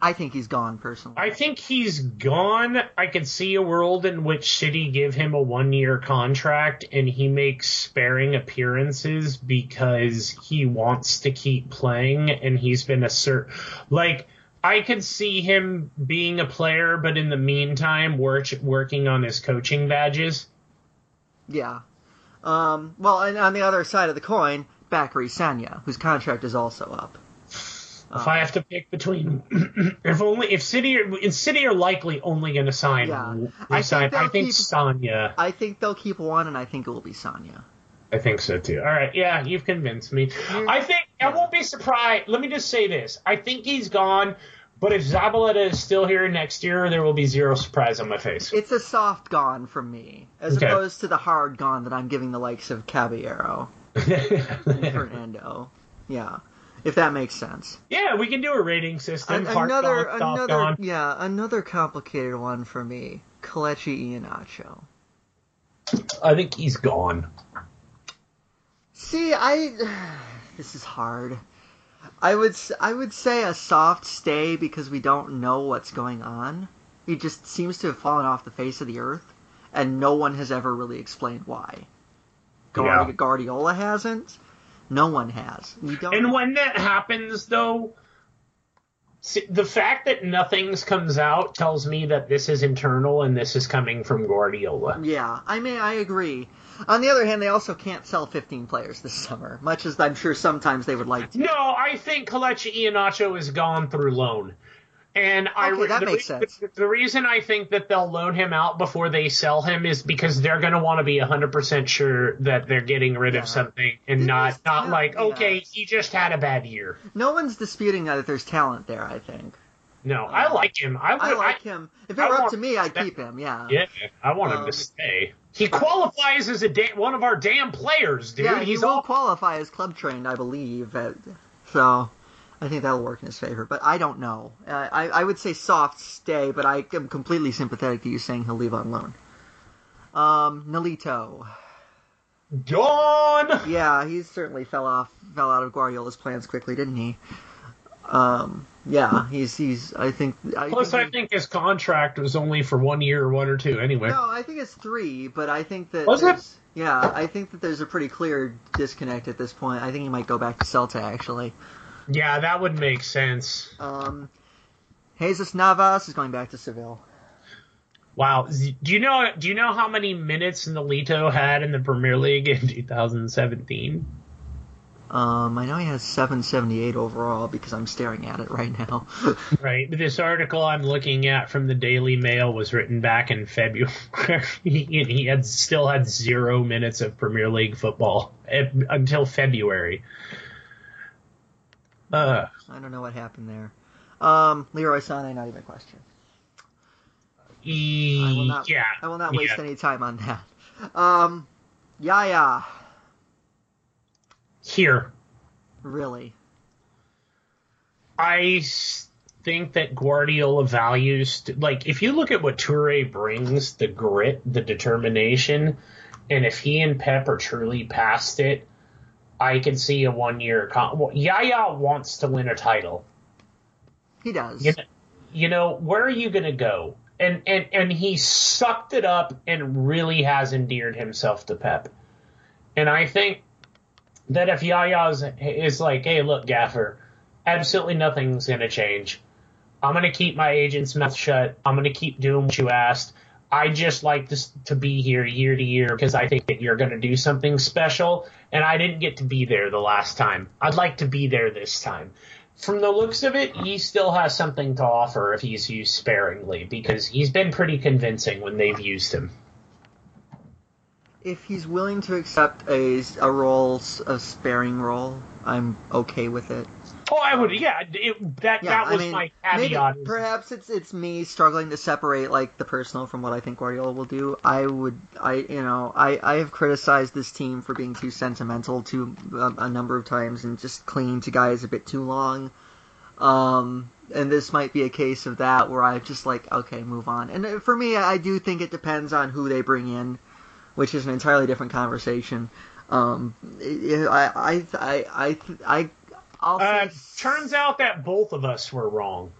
I think he's gone personally. I think he's gone. I could see a world in which City give him a one year contract and he makes sparing appearances because he wants to keep playing and he's been a cert like I could see him being a player, but in the meantime, work, working on his coaching badges. Yeah. Um, well, and on the other side of the coin, Bacary Sagna, whose contract is also up. If I have to pick between, (clears throat) if only if City are, if City are likely only going to sign, Yeah. I resign. think I think keep- Sagna. I think they'll keep one, and I think it will be Sagna. I think so too. All right, yeah, you've convinced me. Mm-hmm. I think I won't be surprised. Let me just say this: I think he's gone, but if Zabaleta is still here next year, there will be zero surprise on my face. It's a soft gone from me, as Okay. opposed to the hard gone that I'm giving the likes of Caballero (laughs) and Fernando. Yeah, if that makes sense. yeah, we can do a rating system. An- another, gone, soft another, gone. yeah, another complicated one for me. Kelechi Iheanacho. I think he's gone. See, I (sighs) this is hard. I would s- I would say a soft stay because we don't know what's going on. He just seems to have fallen off the face of the earth, and no one has ever really explained why. Guardi- Yeah. Guardiola hasn't. No one has. We don't. And when that happens, though, the fact that nothing's comes out tells me that this is internal and this is coming from Guardiola. yeah, I mean I agree. On the other hand, they also can't sell 15 players this summer, much as I'm sure sometimes they would like to. No, I think Kelechi Iheanacho is gone through loan. And I Okay, that the, makes sense. The, the reason I think that they'll loan him out before they sell him is because they're going to want to be 100% sure that they're getting rid Yeah. of something and There not not like, okay, he just had a bad year. No one's disputing that there's talent there. I think. No, I like him. I, would, I like him. If it I were up to me, I'd keep him. Yeah. Yeah, I want him Um, to stay. He qualifies as a da- one of our damn players, dude. Yeah, he He's will all qualify as club trained, I believe. So, I think that'll work in his favor. But I don't know. Uh, I I would say soft stay, but I am completely sympathetic to you saying he'll leave on loan. Um, Nolito. gone. Yeah, he certainly fell off, fell out of Guardiola's plans quickly, didn't he? Um, yeah, he's he's. I think. I Plus, think I think his contract was only for one year or one or two anyway. No, I think it's three, but I think that Was it? Yeah, I think that there's a pretty clear disconnect at this point. I think he might go back to Celta actually. Yeah, that would make sense. Um, Jesus Navas is going back to Seville. Wow. Do you know? Do you know how many minutes Nolito had in the Premier League in (laughs) 2017? Um, I know he has 778 overall because I'm staring at it right now. (laughs) Right. This article I'm looking at from the Daily Mail was written back in February, (laughs) and he had still had zero minutes of Premier League football eh, until February. Uh, I don't know what happened there. Um, Leroy Sané, not even a question. I will not. yeah. I will not waste yeah. any time on that. Um, Yaya, Here, really? I think that Guardiola values like if you look at what Toure brings, the grit, the determination, and if he and Pep are truly past it, I can see a one year. Con- well, Yaya wants to win a title. He does. You know, you know where are you going to go? And and and he sucked it up and really has endeared himself to Pep. And I think that if Yaya is, is like, hey, look, Gaffer, absolutely nothing's going to change. I'm going to keep my agent's mouth shut. I'm going to keep doing what you asked. I just like this to be here year to year because I think that you're going to do something special, and I didn't get to be there the last time. I'd like to be there this time. From the looks of it, he still has something to offer if he's used sparingly because he's been pretty convincing when they've used him. if he's willing to accept a, a role, a sparing role, I'm okay with it. Oh, I would. Yeah, it, that Yeah, that I was mean, my maybe, caveat. is- perhaps it's it's me struggling to separate like the personal from what I think Guardiola will do. I would, I you know, I I have criticized this team for being too sentimental to a, a number of times and just clinging to guys a bit too long. Um, and this might be a case of that where I just like okay, move on. And uh, for me, I do think it depends on who they bring in, which is an entirely different conversation. Um, I I I I I. uh, turns out that both of us were wrong.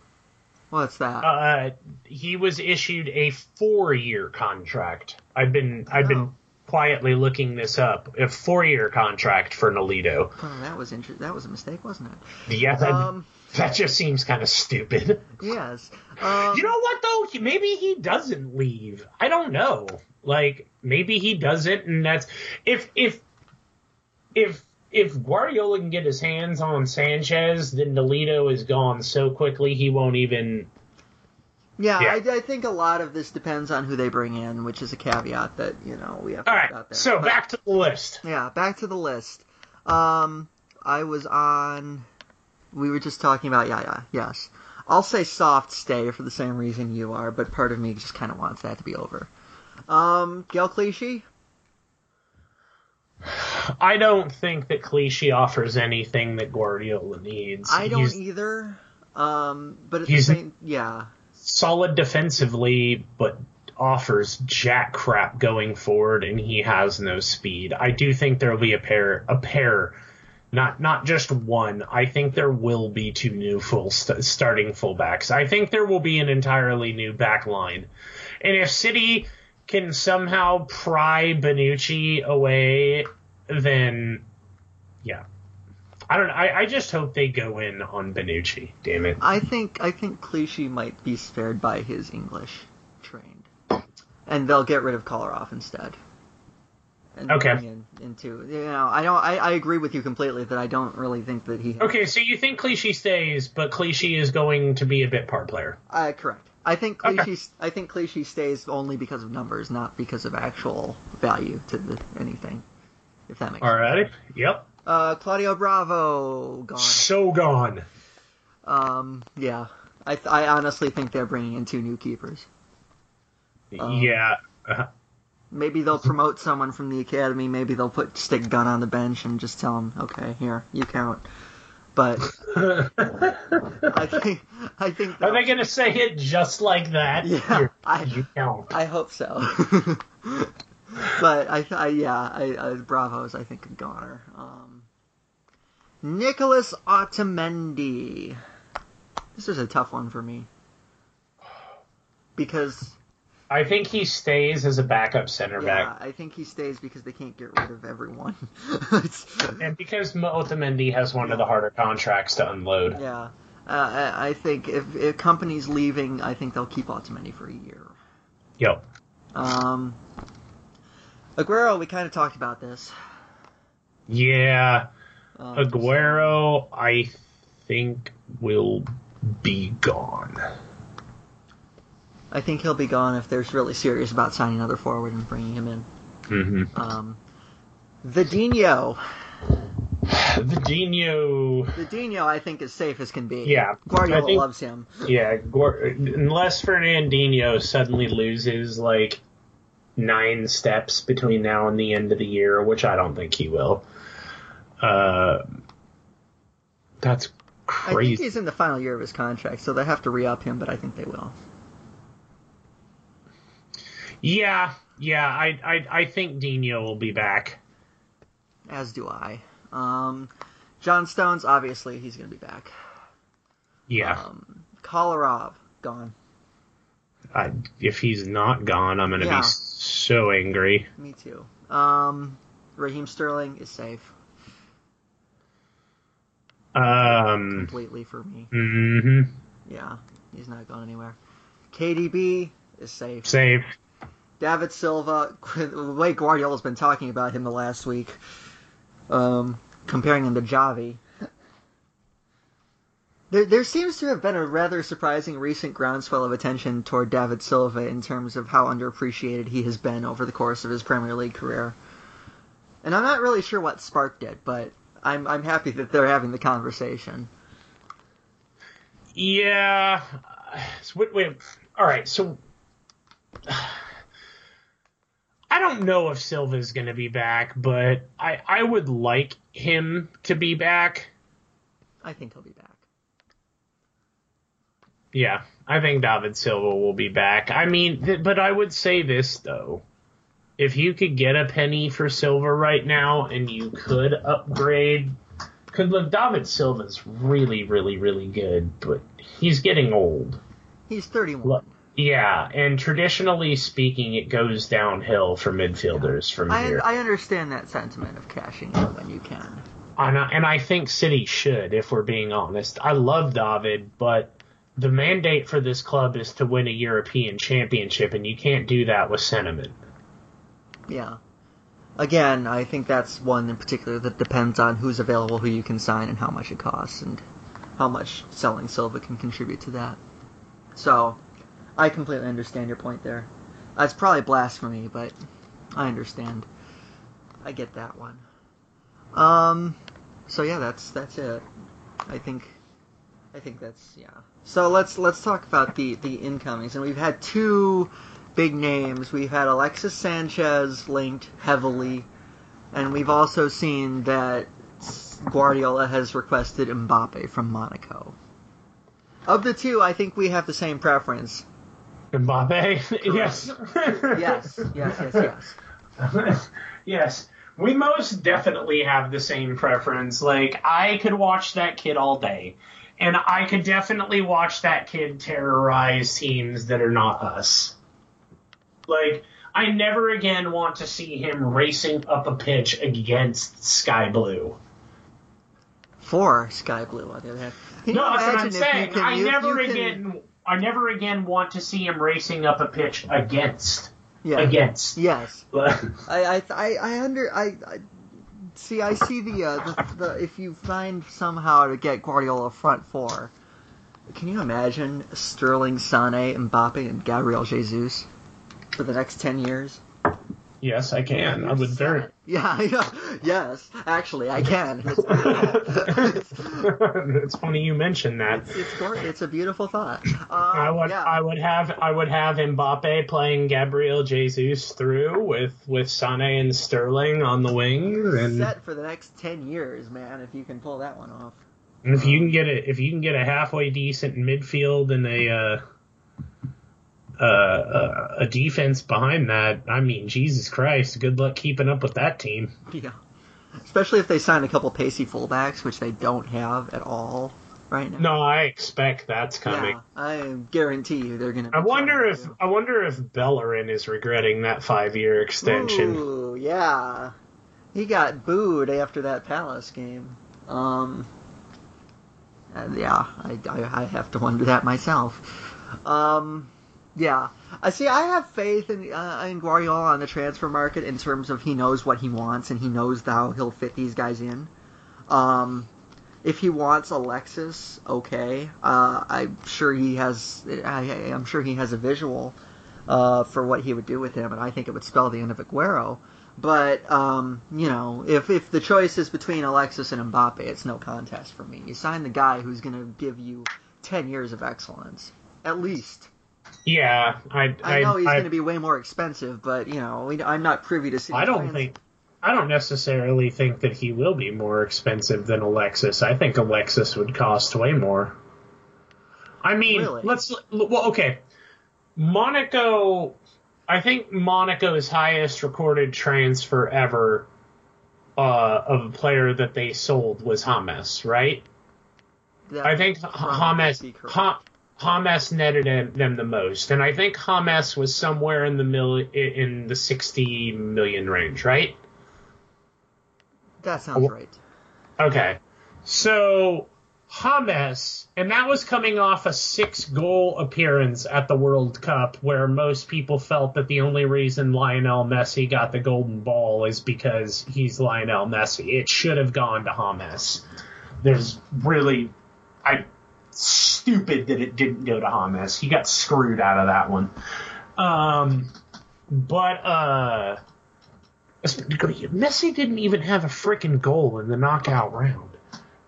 what's that? Uh, he was issued a four-year contract. I've been I've Oh. been quietly looking this up. A four-year contract for Nolito. Oh, that was inter- That was a mistake, wasn't it? Yeah, that, Um, that just seems kind of stupid. yes. Um, You know what though? Maybe he doesn't leave. I don't know. Like maybe he doesn't, and that's if if if if Guardiola can get his hands on Sanchez, then Nolito is gone so quickly he won't even. yeah, yeah. I, I think a lot of this depends on who they bring in, which is a caveat that you know we have to All put right, out there. so But- back to the list. Yeah, back to the list. Um, I was on. We were just talking about yeah, yeah, yes. I'll say soft stay for the same reason you are, but part of me just kind of wants that to be over. Um, Gael Clichy. I don't think that Clichy offers anything that Guardiola needs. I don't He's either. Um, but at the He's- same, yeah, solid defensively, but offers jack crap going forward, and he has no speed. I do think there will be a pair, a pair, not not just one. I think there will be two new full st- starting fullbacks. I think there will be an entirely new back line, and if City can somehow pry Bonucci away, then yeah. I don't know. I, I just hope they go in on Bonucci. Damn it. I think I think Clichy might be spared by his English trained, and they'll get rid of Kolarov instead. And Okay. In, into you know, I don't. I, I agree with you completely that I don't really think that he. Okay, so you think Clichy stays, but Clichy is going to be a bit part player. Uh, correct. I think Okay. I think Clichy stays only because of numbers, not because of actual value to the, anything. If that makes sense. Alrighty. Yep. Uh, Claudio Bravo gone. So gone. Um, yeah. I th- I honestly think they're bringing in two new keepers. Um, yeah. Uh, Maybe they'll promote someone from the academy. Maybe they'll put stick gun on the bench and just tell him, okay, here you count. But (laughs) I think I think Are they'll- going to say it just like that? Yeah, I- you count. I hope so. (laughs) but I, I yeah, I, I Bravos I think a goner. Um, Nicolas Otamendi. This is a tough one for me because I think he stays as a backup center yeah, back. I think he stays because they can't get rid of everyone. (laughs) And because Otamendi has one of the harder contracts to unload. yeah, uh, I, I think if, if Kompany's leaving, I think they'll keep Otamendi for a year. Yep. Um, Aguero, we kind of talked about this. Yeah. Um, Aguero, I think, will be gone. I think he'll be gone if they're really serious about signing another forward and bringing him in. Mm-hmm. Um, Vidinho. Vidinho. Vidinho, I think, is safe as can be. Yeah, Guardiola think- loves him. Yeah, Gor- unless Fernandinho suddenly loses like nine steps between now and the end of the year, which I don't think he will. Uh, that's crazy. I think crazy. he's in the final year of his contract, so they have to re-up him, but I think they will. Yeah, yeah, I, I I think Dino will be back. As do I. Um, John Stones, obviously, he's going to be back. Yeah, Um, Kolarov, gone. I, if he's not gone, I'm gonna Yeah. be so angry. Me too. Um, Raheem Sterling is safe Um, completely for me. Mm-hmm. Yeah, he's not going anywhere. KDB is safe. safe. David Silva, (laughs) the way Guardiola's been talking about him the last week, um, comparing him to Javi. There, there seems to have been a rather surprising recent groundswell of attention toward David Silva in terms of how underappreciated he has been over the course of his Premier League career. And I'm not really sure what sparked it, but I'm I'm happy that they're having the conversation. Yeah. Wait, wait. All right. So I don't know if Silva's going to be back, but I I would like him to be back. I think he'll be back. Yeah, I think David Silva will be back. I mean, th- but I would say this though. If you could get a penny for Silva right now and you could upgrade because look, David Silva's really, really, really good, but he's getting old. He's 31. Yeah, and traditionally speaking, it goes downhill for midfielders from I, here. I understand that sentiment of cashing in when you can. And I, and I think City should, if we're being honest. I love David, but the mandate for this club is to win a European championship, and you can't do that with sentiment. Yeah. Again, I think that's one in particular that depends on who's available, who you can sign, and how much it costs, and how much selling Silva can contribute to that. So, I completely understand your point there. That's probably blasphemy, but I understand. I get that one. Um, so yeah, that's that's it. I think, I think that's yeah. So let's let's talk about the the incomings, and we've had two big names. We've had Alexis Sanchez linked heavily, and we've also seen that Guardiola has requested Mbappe from Monaco. Of the two, I think we have the same preference. Mbappe? yes. Yes, yes, yes, yes. yes. We most definitely have the same preference. Like, I could watch that kid all day. And I could definitely watch that kid terrorize teams that are not us. Like, I never again want to see him racing up a pitch against Sky Blue. For Sky Blue, on the other hand. Can No, that's what I'm imagine if you saying. can- I you- never you can- again I never again want to see him racing up a pitch against. Yeah. Against. Yes. (laughs) I, I, I, I under, I, I, see, I see the, uh, the, the, if you find somehow to get Guardiola front four, can you imagine Sterling, Sane, Mbappe, and Gabriel Jesus for the next ten years? yes, I can. I would very Yeah, yeah, yes, actually, I can. (laughs) It's, (laughs) it's funny you mentioned that. it's, gor- it's a beautiful thought. Um, I would yeah. I would have I would have Mbappe playing Gabriel Jesus through with with Sane and Sterling on the wings and set for the next ten years, man. If you can pull that one off. And if you can get a if you can get a halfway decent midfield and a uh, uh, uh, a defense behind that, I mean, Jesus Christ, good luck keeping up with that team. Yeah. Especially if they sign a couple pacey fullbacks, which they don't have at all right now. No, I expect that's coming. Yeah, I guarantee you they're gonna. Be I wonder if to. I wonder if Bellerin is regretting that five year extension. Ooh, yeah. He got booed after that Palace game. Um. and yeah, I, I, I have to wonder that myself. Um. Yeah, I see. I have faith in uh, in Guardiola on the transfer market in terms of he knows what he wants and he knows how he'll fit these guys in. Um, if he wants Alexis, okay. Uh, I'm sure he has. I, I'm sure he has a visual uh, for what he would do with him, and I think it would spell the end of Aguero. But um, you know, if if the choice is between Alexis and Mbappe, it's no contest for me. You sign the guy who's going to give you ten years of excellence, at least. Yeah, I I know he's going to be way more expensive, but you know, we, I'm not privy to. I don't think. I don't necessarily think that he will be more expensive than Alexis. I think Alexis would cost way more. I mean, Really? let's well, okay. Monaco, I think Monaco's highest recorded transfer ever uh, of a player that they sold was James, right? That I think James be correct. ha, James netted them, the most, and I think James was somewhere in the mil, in the sixty million range, right? That sounds right. Okay. So James, and that was coming off a six goal appearance at the World Cup, where most people felt that the only reason Lionel Messi got the golden ball is because he's Lionel Messi. It should have gone to James. There's really I stupid that it didn't go to James. He got screwed out of that one. Um but uh Messi didn't even have a freaking goal in the knockout round.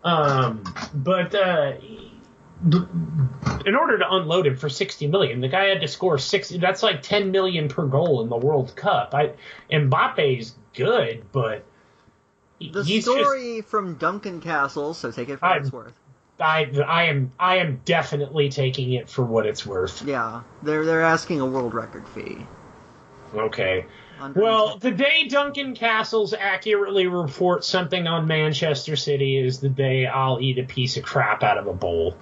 Um, but uh, in order to unload him for 60 million, the guy had to score 60. That's like 10 million per goal in the World Cup. I Mbappe's good, but the story just, from Duncan Castle, so take it for what it's worth. I, I am I am definitely taking it for what it's worth. Yeah, they're they're asking a world record fee. Okay. Well, the day Duncan Castles accurately reports something on Manchester City is the day I'll eat a piece of crap out of a bowl.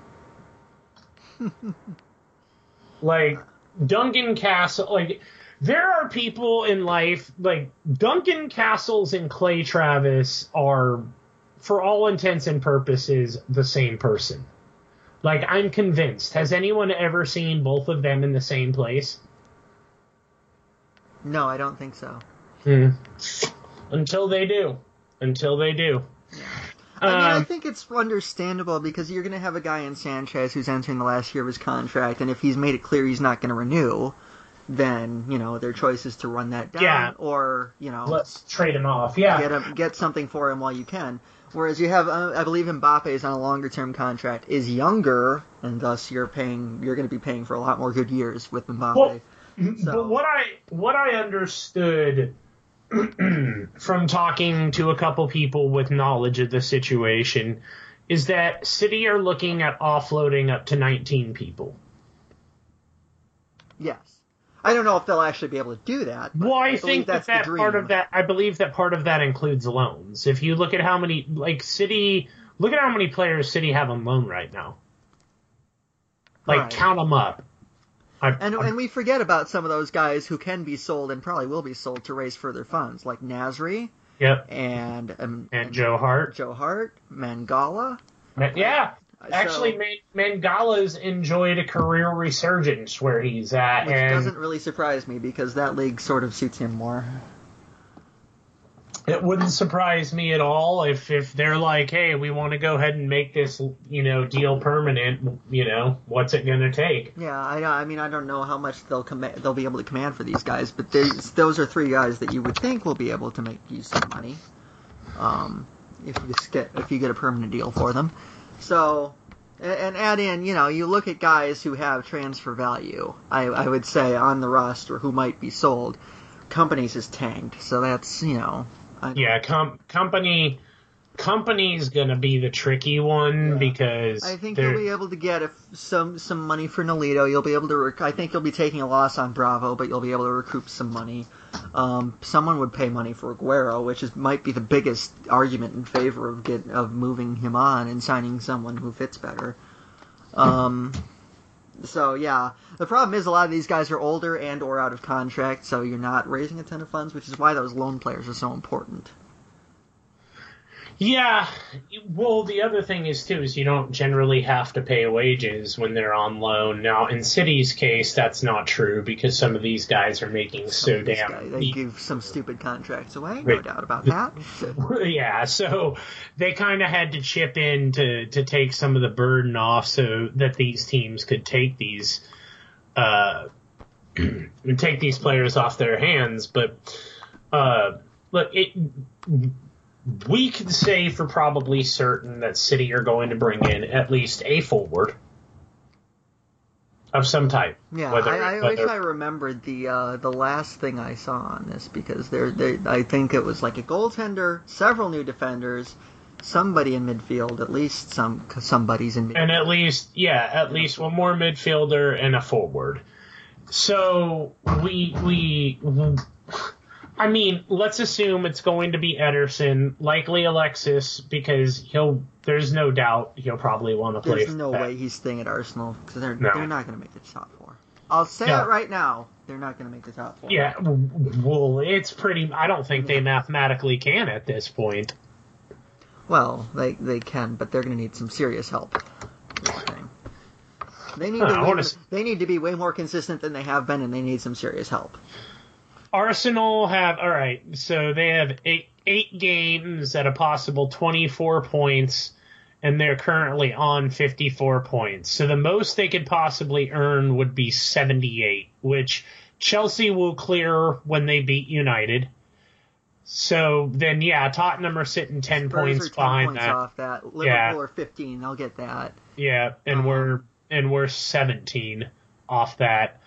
(laughs) like Duncan Castle, like there are people in life like Duncan Castles and Clay Travis are, for all intents and purposes, the same person. Like I'm convinced. Has anyone ever seen both of them in the same place? No, I don't think so. Hmm. Until they do. Until they do. Yeah. I mean, I um, think it's understandable because you're going to have a guy in Sanchez who's entering the last year of his contract, and if he's made it clear he's not going to renew, then you know their choice is to run that down, yeah. or you know, let's trade him off. Yeah, get him, get something for him while you can. Whereas you have, uh, I believe, Mbappe is on a longer term contract, is younger, and thus you're paying, you're going to be paying for a lot more good years with Mbappe. Well, so. But what I what I understood (clears throat) from talking to a couple people with knowledge of the situation is that City are looking at offloading up to 19 people. Yes. I don't know if they'll actually be able to do that. Well, I, I think that, that part of that, I believe that part of that includes loans. If you look at how many, like City, look at how many players City have on loan right now. Like right. count them up. I, and I, and we forget about some of those guys who can be sold and probably will be sold to raise further funds, like Nasri. Yep. And um, and, and Joe Hart. Joe Hart, Mangala. Yeah. Actually, so, Mangala's enjoyed a career resurgence where he's at, which and doesn't really surprise me because that league sort of suits him more it wouldn't surprise me at all if if they're like, hey, we want to go ahead and make this you know deal permanent. You know, what's it going to take? Yeah, I I mean I don't know how much they'll com- they'll be able to command for these guys, but those are three guys that you would think will be able to make you some money. Um, if you get if you get a permanent deal for them, so and add in, you know, you look at guys who have transfer value. I, I would say on the roster who might be sold. Kompany's is tanked, so that's you know yeah, com- Kompany Kompany's gonna be the tricky one yeah. because I think you'll be able to get if some some money for Nolito. You'll be able to. Rec- I think you'll be taking a loss on Bravo, but you'll be able to recoup some money. Um, someone would pay money for Aguero, which is might be the biggest argument in favor of get of moving him on and signing someone who fits better. Um, so yeah, the problem is a lot of these guys are older and or out of contract, so you're not raising a ton of funds, which is why those loan players are so important. Yeah, well, the other thing is too is you don't generally have to pay wages when they're on loan. Now, in City's case, that's not true because some of these guys are making some so damn. Guys, they give some stupid contracts away, no doubt about that. (laughs) yeah, so they kind of had to chip in to to take some of the burden off so that these teams could take these uh (clears throat) take these players off their hands, but uh look it we can say for probably certain that City are going to bring in at least a forward of some type. Yeah, whether, I, I whether... wish I remembered the uh, the last thing I saw on this because there, I think it was like a goaltender, several new defenders, somebody in midfield, at least some somebody's in midfield, and at least yeah, at least one more midfielder and a forward. So we we I mean, let's assume it's going to be Ederson, likely Alexis, because he'll. There's no doubt he'll probably want to play. There's no that. way he's staying at Arsenal because they're no. they're not going to make the top four. I'll say yeah. it right now. They're not going to make the top four. Yeah, well, it's pretty. I don't think they mathematically can at this point. Well, they they can, but they're going to need some serious help. They need, to they need to be way more consistent than they have been, and they need some serious help. Arsenal have all right, so they have eight eight games at a possible twenty four points, and they're currently on fifty four points. So the most they could possibly earn would be seventy eight, which Chelsea will clear when they beat United. So then, yeah, Tottenham are sitting ten Spurs points are 10 behind points that. off that. Liverpool Yeah. are 15. I'll get that. Yeah, and Um, we're and we're 17 off that.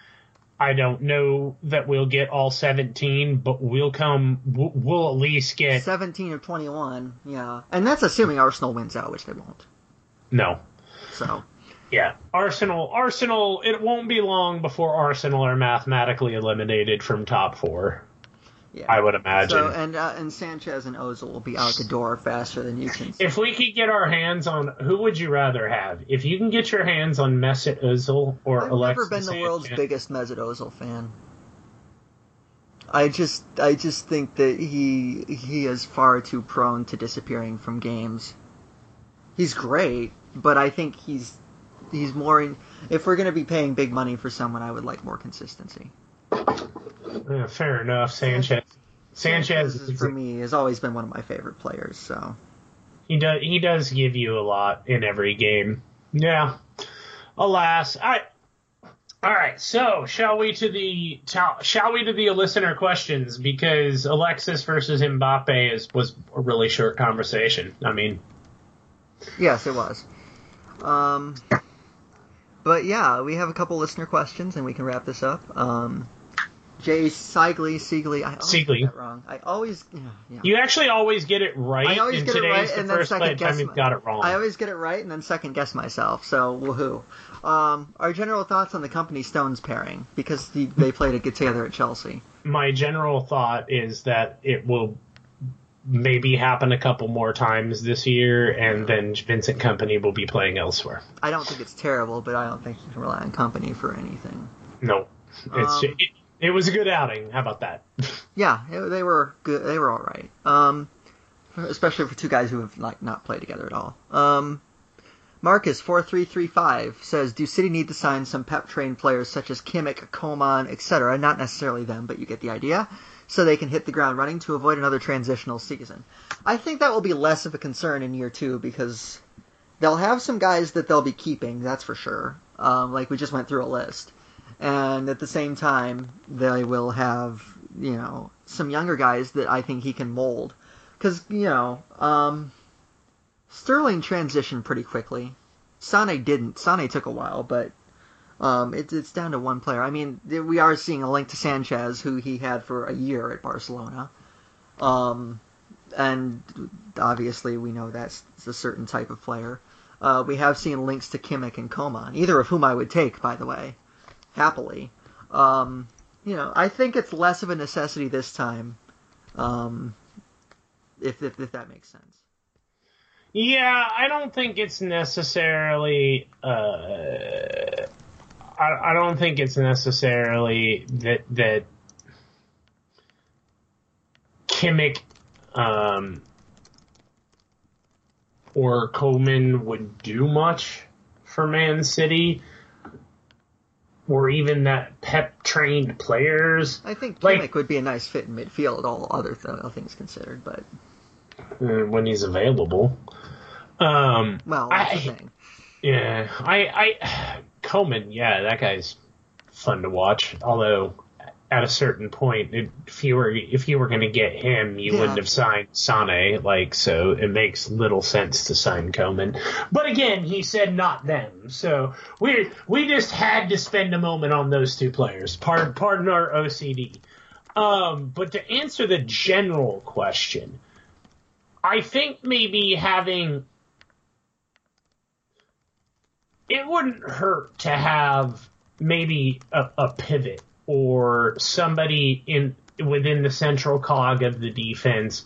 I don't know that we'll get all 17, but we'll come. We'll, at least get 17 or 21. Yeah, and that's assuming Arsenal wins out, which they won't. no. So Yeah, Arsenal. Arsenal. It won't be long before Arsenal are mathematically eliminated from top four. Yeah. I would imagine. So and uh, and Sanchez and Ozil will be out the door faster than you can. (laughs) if we could get our hands on, who would you rather have? If you can get your hands on Mesut Ozil or I've Alexis never been the world's biggest Mesut Ozil fan. I just I just think that he he is far too prone to disappearing from games. He's great, but I think he's he's more in, if we're going to be paying big money for someone, I would like more consistency. Yeah, fair enough, Sanchez. Sanchez, is, for me has always been one of my favorite players, so He does. He does give you a lot in every game. Yeah. Alas, I. All right. So, shall we to the shall, shall we to the listener questions because Alexis versus Mbappe is was a really short conversation. I mean, Yes, it was. Um, but yeah, we have a couple listener questions, and we can wrap this up. Um, Jay Seigley, Seigley, I always Seigley. get that wrong. I always, yeah, yeah. you actually always get it right. I always get it right, the and then second guess. my- got it wrong. I always get it right, and then second guess myself. So woohoo! Um, our general thoughts on the Kompany Stones pairing because the, they played it get together at Chelsea. My general thought is that it will maybe happen a couple more times this year, and then Vincent Kompany will be playing elsewhere. I don't think it's terrible, but I don't think you can rely on Kompany for anything. No, it's Um, it, it was a good outing. How about that? Yeah, they were good. They were all right. Um, especially for two guys who have like not played together at all. Um, Marcus four three three five says, "Do City need to sign some Pep trained players such as Kimmich, Coman, etc.? Not necessarily them, but you get the idea." So they can hit the ground running to avoid another transitional season. I think that will be less of a concern in year two because they'll have some guys that they'll be keeping. That's for sure. Um, like we just went through a list, and at the same time they will have you know some younger guys that I think he can mold. Because you know um, Sterling transitioned pretty quickly. Sane didn't. Sane took a while, but um, it, it's down to one player. I mean, we are seeing a link to Sanchez, who he had for a year at Barcelona. Um, and obviously, we know that's a certain type of player. Uh, we have seen links to Kimmich and Coman, either of whom I would take, by the way, happily. Um, you know, I think it's less of a necessity this time, um, if, if if that makes sense. Yeah, I don't think it's necessarily. Uh, I, I don't think it's necessarily that that Kimmich um, or Coman would do much for Man City, or even that Pep trained players. I think Like- would be a nice fit in midfield, all other th- all things considered. But uh, when he's available. Um, well, that's I- yeah, I, I, (sighs) Coman, yeah, that guy's fun to watch. Although, at a certain point, if you were if you were going to get him, you Yeah. wouldn't have signed Sane. Like, so it makes little sense to sign Coman. But again, he said not them. So we we just had to spend a moment on those two players. Pardon, pardon our OCD. Um, but to answer the general question, I think maybe having it wouldn't hurt to have maybe a, a pivot or somebody in within the central cog of the defense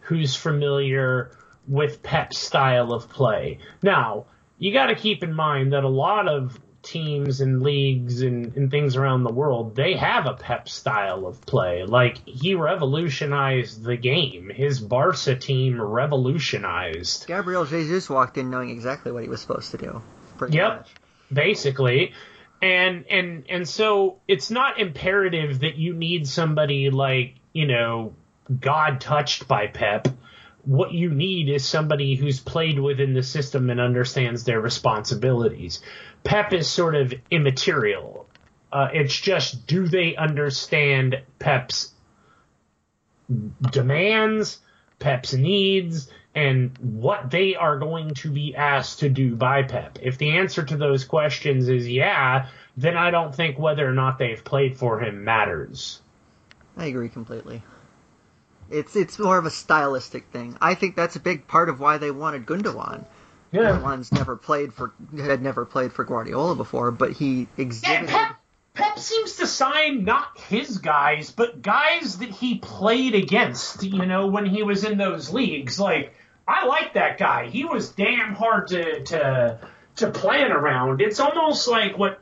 who's familiar with Pep's style of play. Now, you got to keep in mind that a lot of teams and leagues and, and things around the world, they have a Pep style of play. Like, he revolutionized the game. His Barca team revolutionized Gabriel Jesus walked in knowing exactly what he was supposed to do. Yep. much. basically and and and so it's not imperative that you need somebody like you know god touched by pep. What you need is somebody who's played within the system and understands their responsibilities. Pep is sort of immaterial. Uh, it's just do they understand pep's demands, Pep's needs, and what they are going to be asked to do by Pep. If the answer to those questions is yeah, then I don't think whether or not they've played for him matters. I agree completely. It's it's more of a stylistic thing. I think that's a big part of why they wanted Gundogan. Yeah. Gundogan's never played for had never played for Guardiola before, but he Yeah, exhibited. Pep, Pep seems to sign not his guys, but guys that he played against, you know, when he was in those leagues. Like, I like that guy. He was damn hard to to to plan around. It's almost like what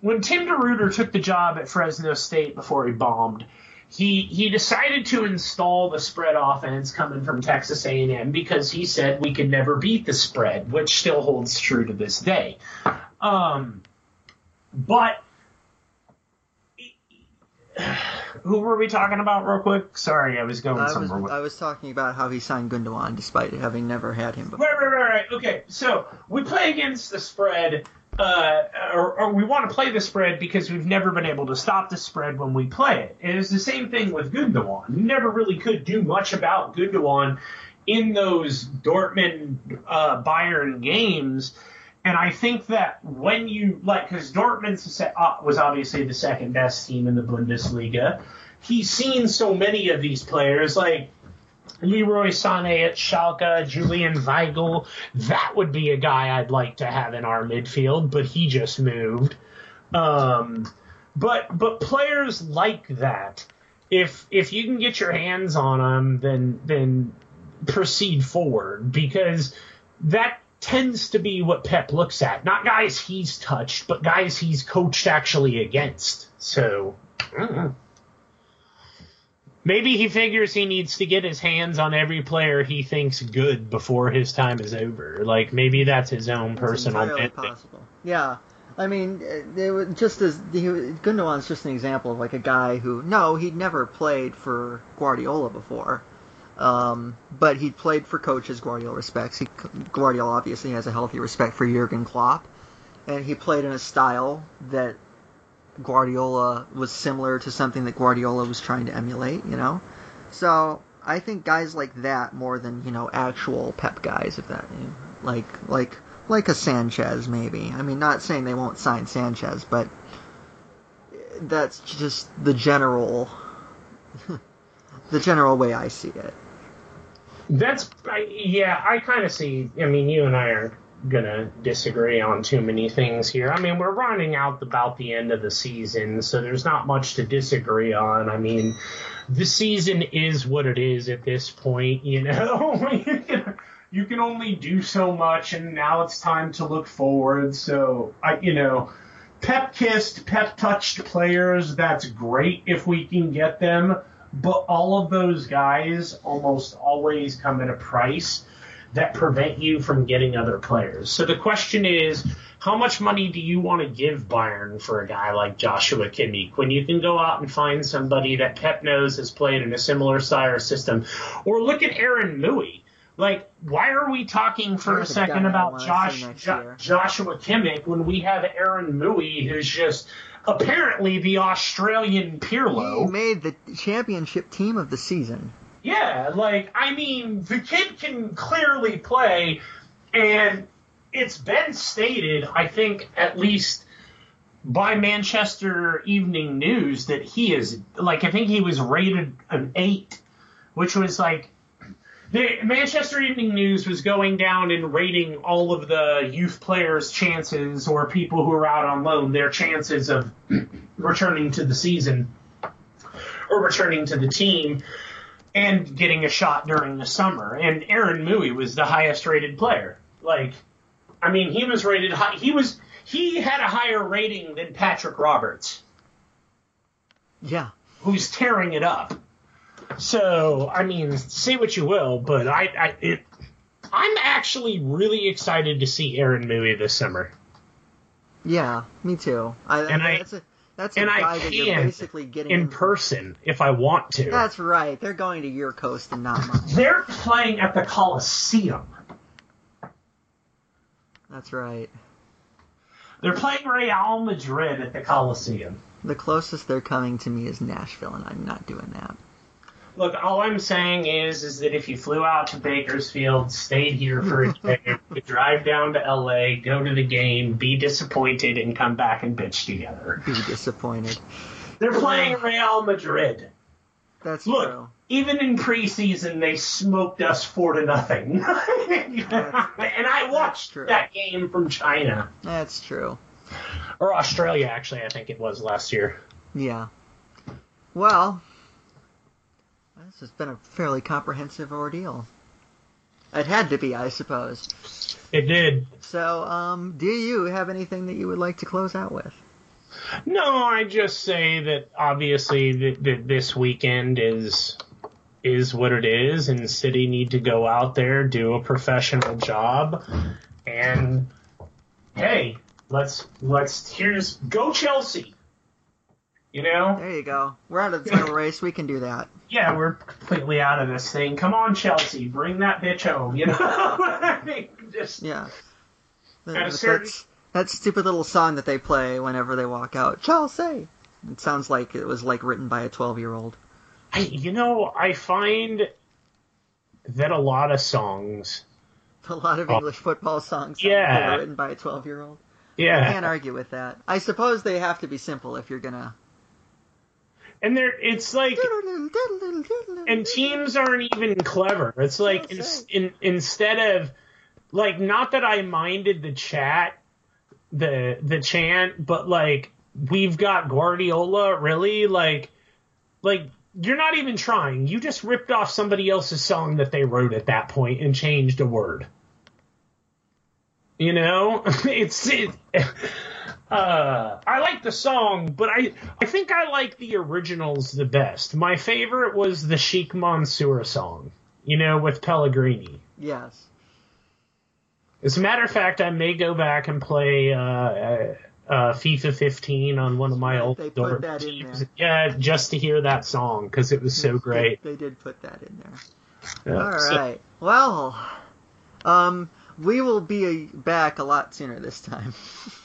when Tim DeRuyter took the job at Fresno State before he bombed. He he decided to install the spread offense coming from Texas A&M because he said we could never beat the spread, which still holds true to this day. Um, but who were we talking about real quick? Sorry, I was going I somewhere. with- I was talking about how he signed Gundogan despite having never had him before. Right, right, right, right. Okay, so we play against the spread, uh, or, or we want to play the spread because we've never been able to stop the spread when we play it. And it's the same thing with Gundogan. You never really could do much about Gundogan in those Dortmund uh, Bayern games. And I think that when you like, because Dortmund uh, was obviously the second best team in the Bundesliga. He's seen so many of these players, like Leroy Sané at Schalke, Julian Weigl. That would be a guy I'd like to have in our midfield, but he just moved. Um, but but players like that, if if you can get your hands on them, then then proceed forward because that tends to be what Pep looks at. Not guys he's touched, but guys he's coached actually against. So. Know. Maybe he figures he needs to get his hands on every player he thinks good before his time is over. Like maybe that's his own It's personal possible. Yeah. I mean, uh, they were just as he, Gundogan's just an example of like a guy who no, he'd never played for Guardiola before, um, but he played for coaches Guardiola respects. He, Guardiola obviously has a healthy respect for Jurgen Klopp, and he played in a style that Guardiola was similar to something that Guardiola was trying to emulate. You know, so I think guys like that more than you know actual Pep guys, if that you know, like like like a Sanchez maybe. I mean, not saying they won't sign Sanchez, but that's just the general (laughs) the general way I see it. That's I, yeah. I kind of see. I mean, you and I are gonna disagree on too many things here. I mean, we're running out about the end of the season, so there's not much to disagree on. I mean, the season is what it is at this point. You know, (laughs) you can, only do so much, and now it's time to look forward. So I, you know. Pep kissed, pep touched players, that's great if we can get them but all of those guys almost always come at a price that prevent you from getting other players. So the question is, how much money do you want to give Bayern for a guy like Joshua Kimmich when you can go out and find somebody that Pep knows has played in a similar style system? Or look at Aaron Mooy. Like, why are we talking for There's a second about Josh Jo- Joshua Kimmich when we have Aaron Mooy, who's just apparently the Australian Pirlo? He made the championship team of the season. Yeah, like I mean, the kid can clearly play, and it's been stated, I think, at least by Manchester Evening News that he is like I think he was rated an eight, which was like the Manchester Evening News was going down and rating all of the youth players' chances or people who are out on loan their chances of (clears throat) returning to the season or returning to the team and getting a shot during the summer. And Aaron Mooy was the highest rated player. Like, I mean, he was rated high. He was he had a higher rating than Patrick Roberts, Yeah. who's tearing it up. So, I mean, say what you will, but I, I it, I'm actually really excited to see Aaron Mooy this summer. Yeah, me too. I, And I- that's a that's a And I that you're can basically getting in person if I want to. That's right. They're going to your coast and not mine. They're playing at the Coliseum. That's right. They're playing Real Madrid at the Coliseum. The closest they're coming to me is Nashville, and I'm not doing that. Look, all I'm saying is, is that if you flew out to Bakersfield, stayed here for a day, (laughs) would drive down to LA, go to the game, be disappointed, and come back and bitch together. Be disappointed. They're playing Real Madrid. That's Look, true. even in preseason, they smoked us four to nothing, (laughs) and I watched that game from China That's true. or Australia. Actually, I think it was last year. Yeah. Well, this has been a fairly comprehensive ordeal. It had to be, I suppose. It did. So, um, do you have anything that you would like to close out with? No, I just say that obviously th- th- this weekend is is what it is, and City need to go out there do a professional job, and hey, let's let's here's go Chelsea. You know, There you go. We're out of the title race. We can do that. Yeah, we're completely out of this thing. Come on, Chelsea, bring that bitch home. You know, (laughs) I mean, just Yeah. At a That's, certain- that stupid little song that they play whenever they walk out. Chelsea. It sounds like it was like written by a 12 year old. I, you know, I find that a lot of songs, A lot of oh. English football songs Oh. Yeah. written by a 12 year old. yeah, I Can't argue with that. I suppose they have to be simple if you're gonna. And there it's like and teams aren't even clever. It's like in, in, instead of like not that i minded the chat the the chant but like we've got guardiola really? Like like you're not even trying. You just ripped off somebody else's song that they wrote at that point and changed a word. You know? (laughs) It's it, uh, I like the song, but I I think I like the originals the best. My favorite was the Sheikh Mansour song, you know, with Pellegrini. Yes. As a matter of fact, I may go back and play uh, uh, uh, FIFA 15 on one of my old They put that in there. Yeah, just to hear that song because it was so great. They, they did put that in there. Yeah, All so- right. Well, um, we will be back a lot sooner this time. (laughs)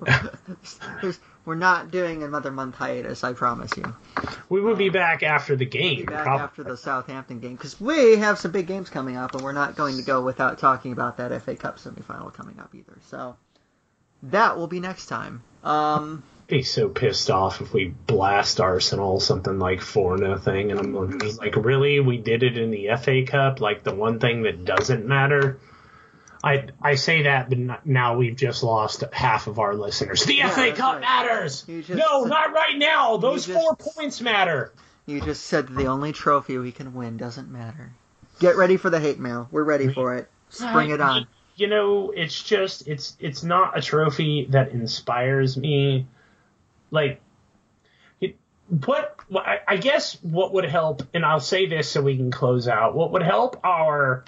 (laughs) We're not doing another month hiatus, I promise you. we will be back after the game. back prob- after the Southampton game because we have some big games coming up, and we're not going to go without talking about that FA Cup semifinal coming up either. So that will be next time. Um, be so pissed off if we blast Arsenal something like four nothing, and I'm like, really, we did it in the FA Cup, like the one thing that doesn't matter. I I say that, but not, now we've just lost half of our listeners. The Yeah, FA Cup right. matters. Just- no, not right now. Those just- four points matter. you just said the only trophy we can win doesn't matter. Get ready for the hate mail. We're ready for it. Spring it uh, on. You know, it's just it's it's not a trophy that inspires me. Like, what I guess what would help, and I'll say this so we can close out. What would help our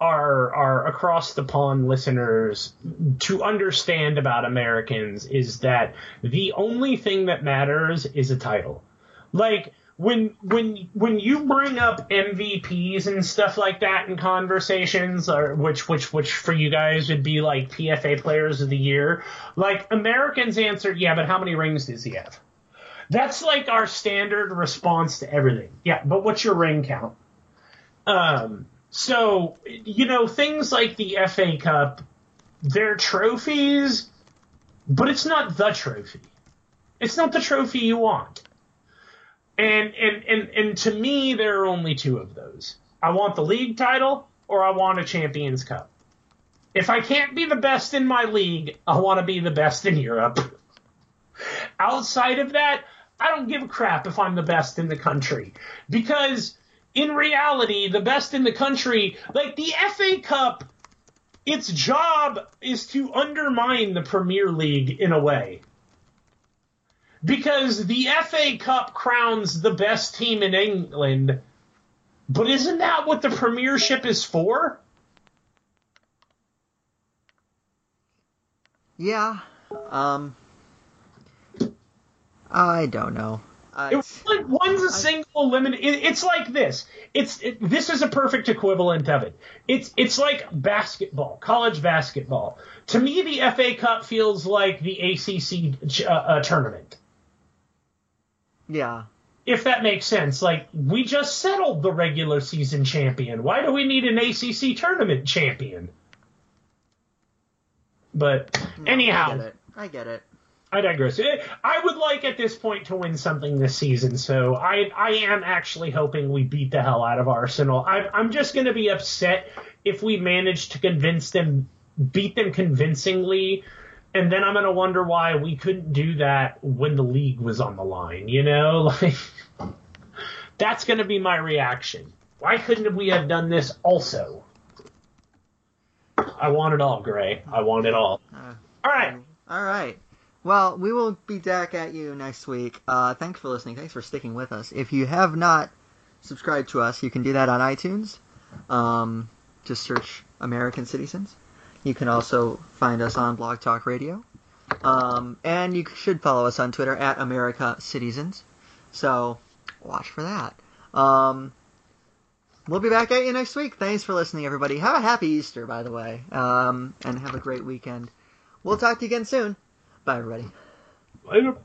our our across the pond listeners to understand about Americans is that the only thing that matters is a title. Like when when when you bring up MVPs and stuff like that in conversations, or which which which for you guys would be like PFA Players of the Year, like Americans answer, yeah, but how many rings does he have? That's like our standard response to everything. Yeah, but what's your ring count? Um, so you know things like the FA Cup, they're trophies, but it's not the trophy. It's not the trophy you want. And and and and to me, there are only two of those. I want the league title, or I want a Champions Cup. If I can't be the best in my league, I want to be the best in Europe. Outside of that, I don't give a crap if I'm the best in the country because in reality, the best in the country, like the FA Cup, its job is to undermine the Premier League in a way because the FA Cup crowns the best team in England. But isn't that what the Premiership is for? Yeah. Um. I don't know. I, It's like one's a single eliminate. It, it's like this. It's it, this is a perfect equivalent of it. It's it's like basketball, college basketball. To me, the FA Cup feels like the ACC uh, uh, tournament. yeah. if that makes sense. Like we just settled the regular season champion. Why do we need an ACC tournament champion? But anyhow, I get it. I get it. I digress. Eh, I would like at this point to win something this season, so I I am actually hoping we beat the hell out of Arsenal. I, I'm just going to be upset if we manage to convince them, beat them convincingly, and then I'm going to wonder why we couldn't do that when the league was on the line. You know, (laughs) like that's going to be my reaction. Why couldn't we have done this also? I want it all, Grey. I want it all. Uh, All right. All right. Well, we will be back at you next week. Uh, thanks for listening. Thanks for sticking with us. If you have not subscribed to us, you can do that on iTunes. Um, just search American Cityzens. You can also find us on Blog Talk Radio. Um, and you should follow us on Twitter at America Cityzens. So watch for that. Um, we'll be back at you next week. Thanks for listening, everybody. Have a happy Easter, by the way. Um, and have a great weekend. We'll talk to you again soon. Bye, everybody. Later.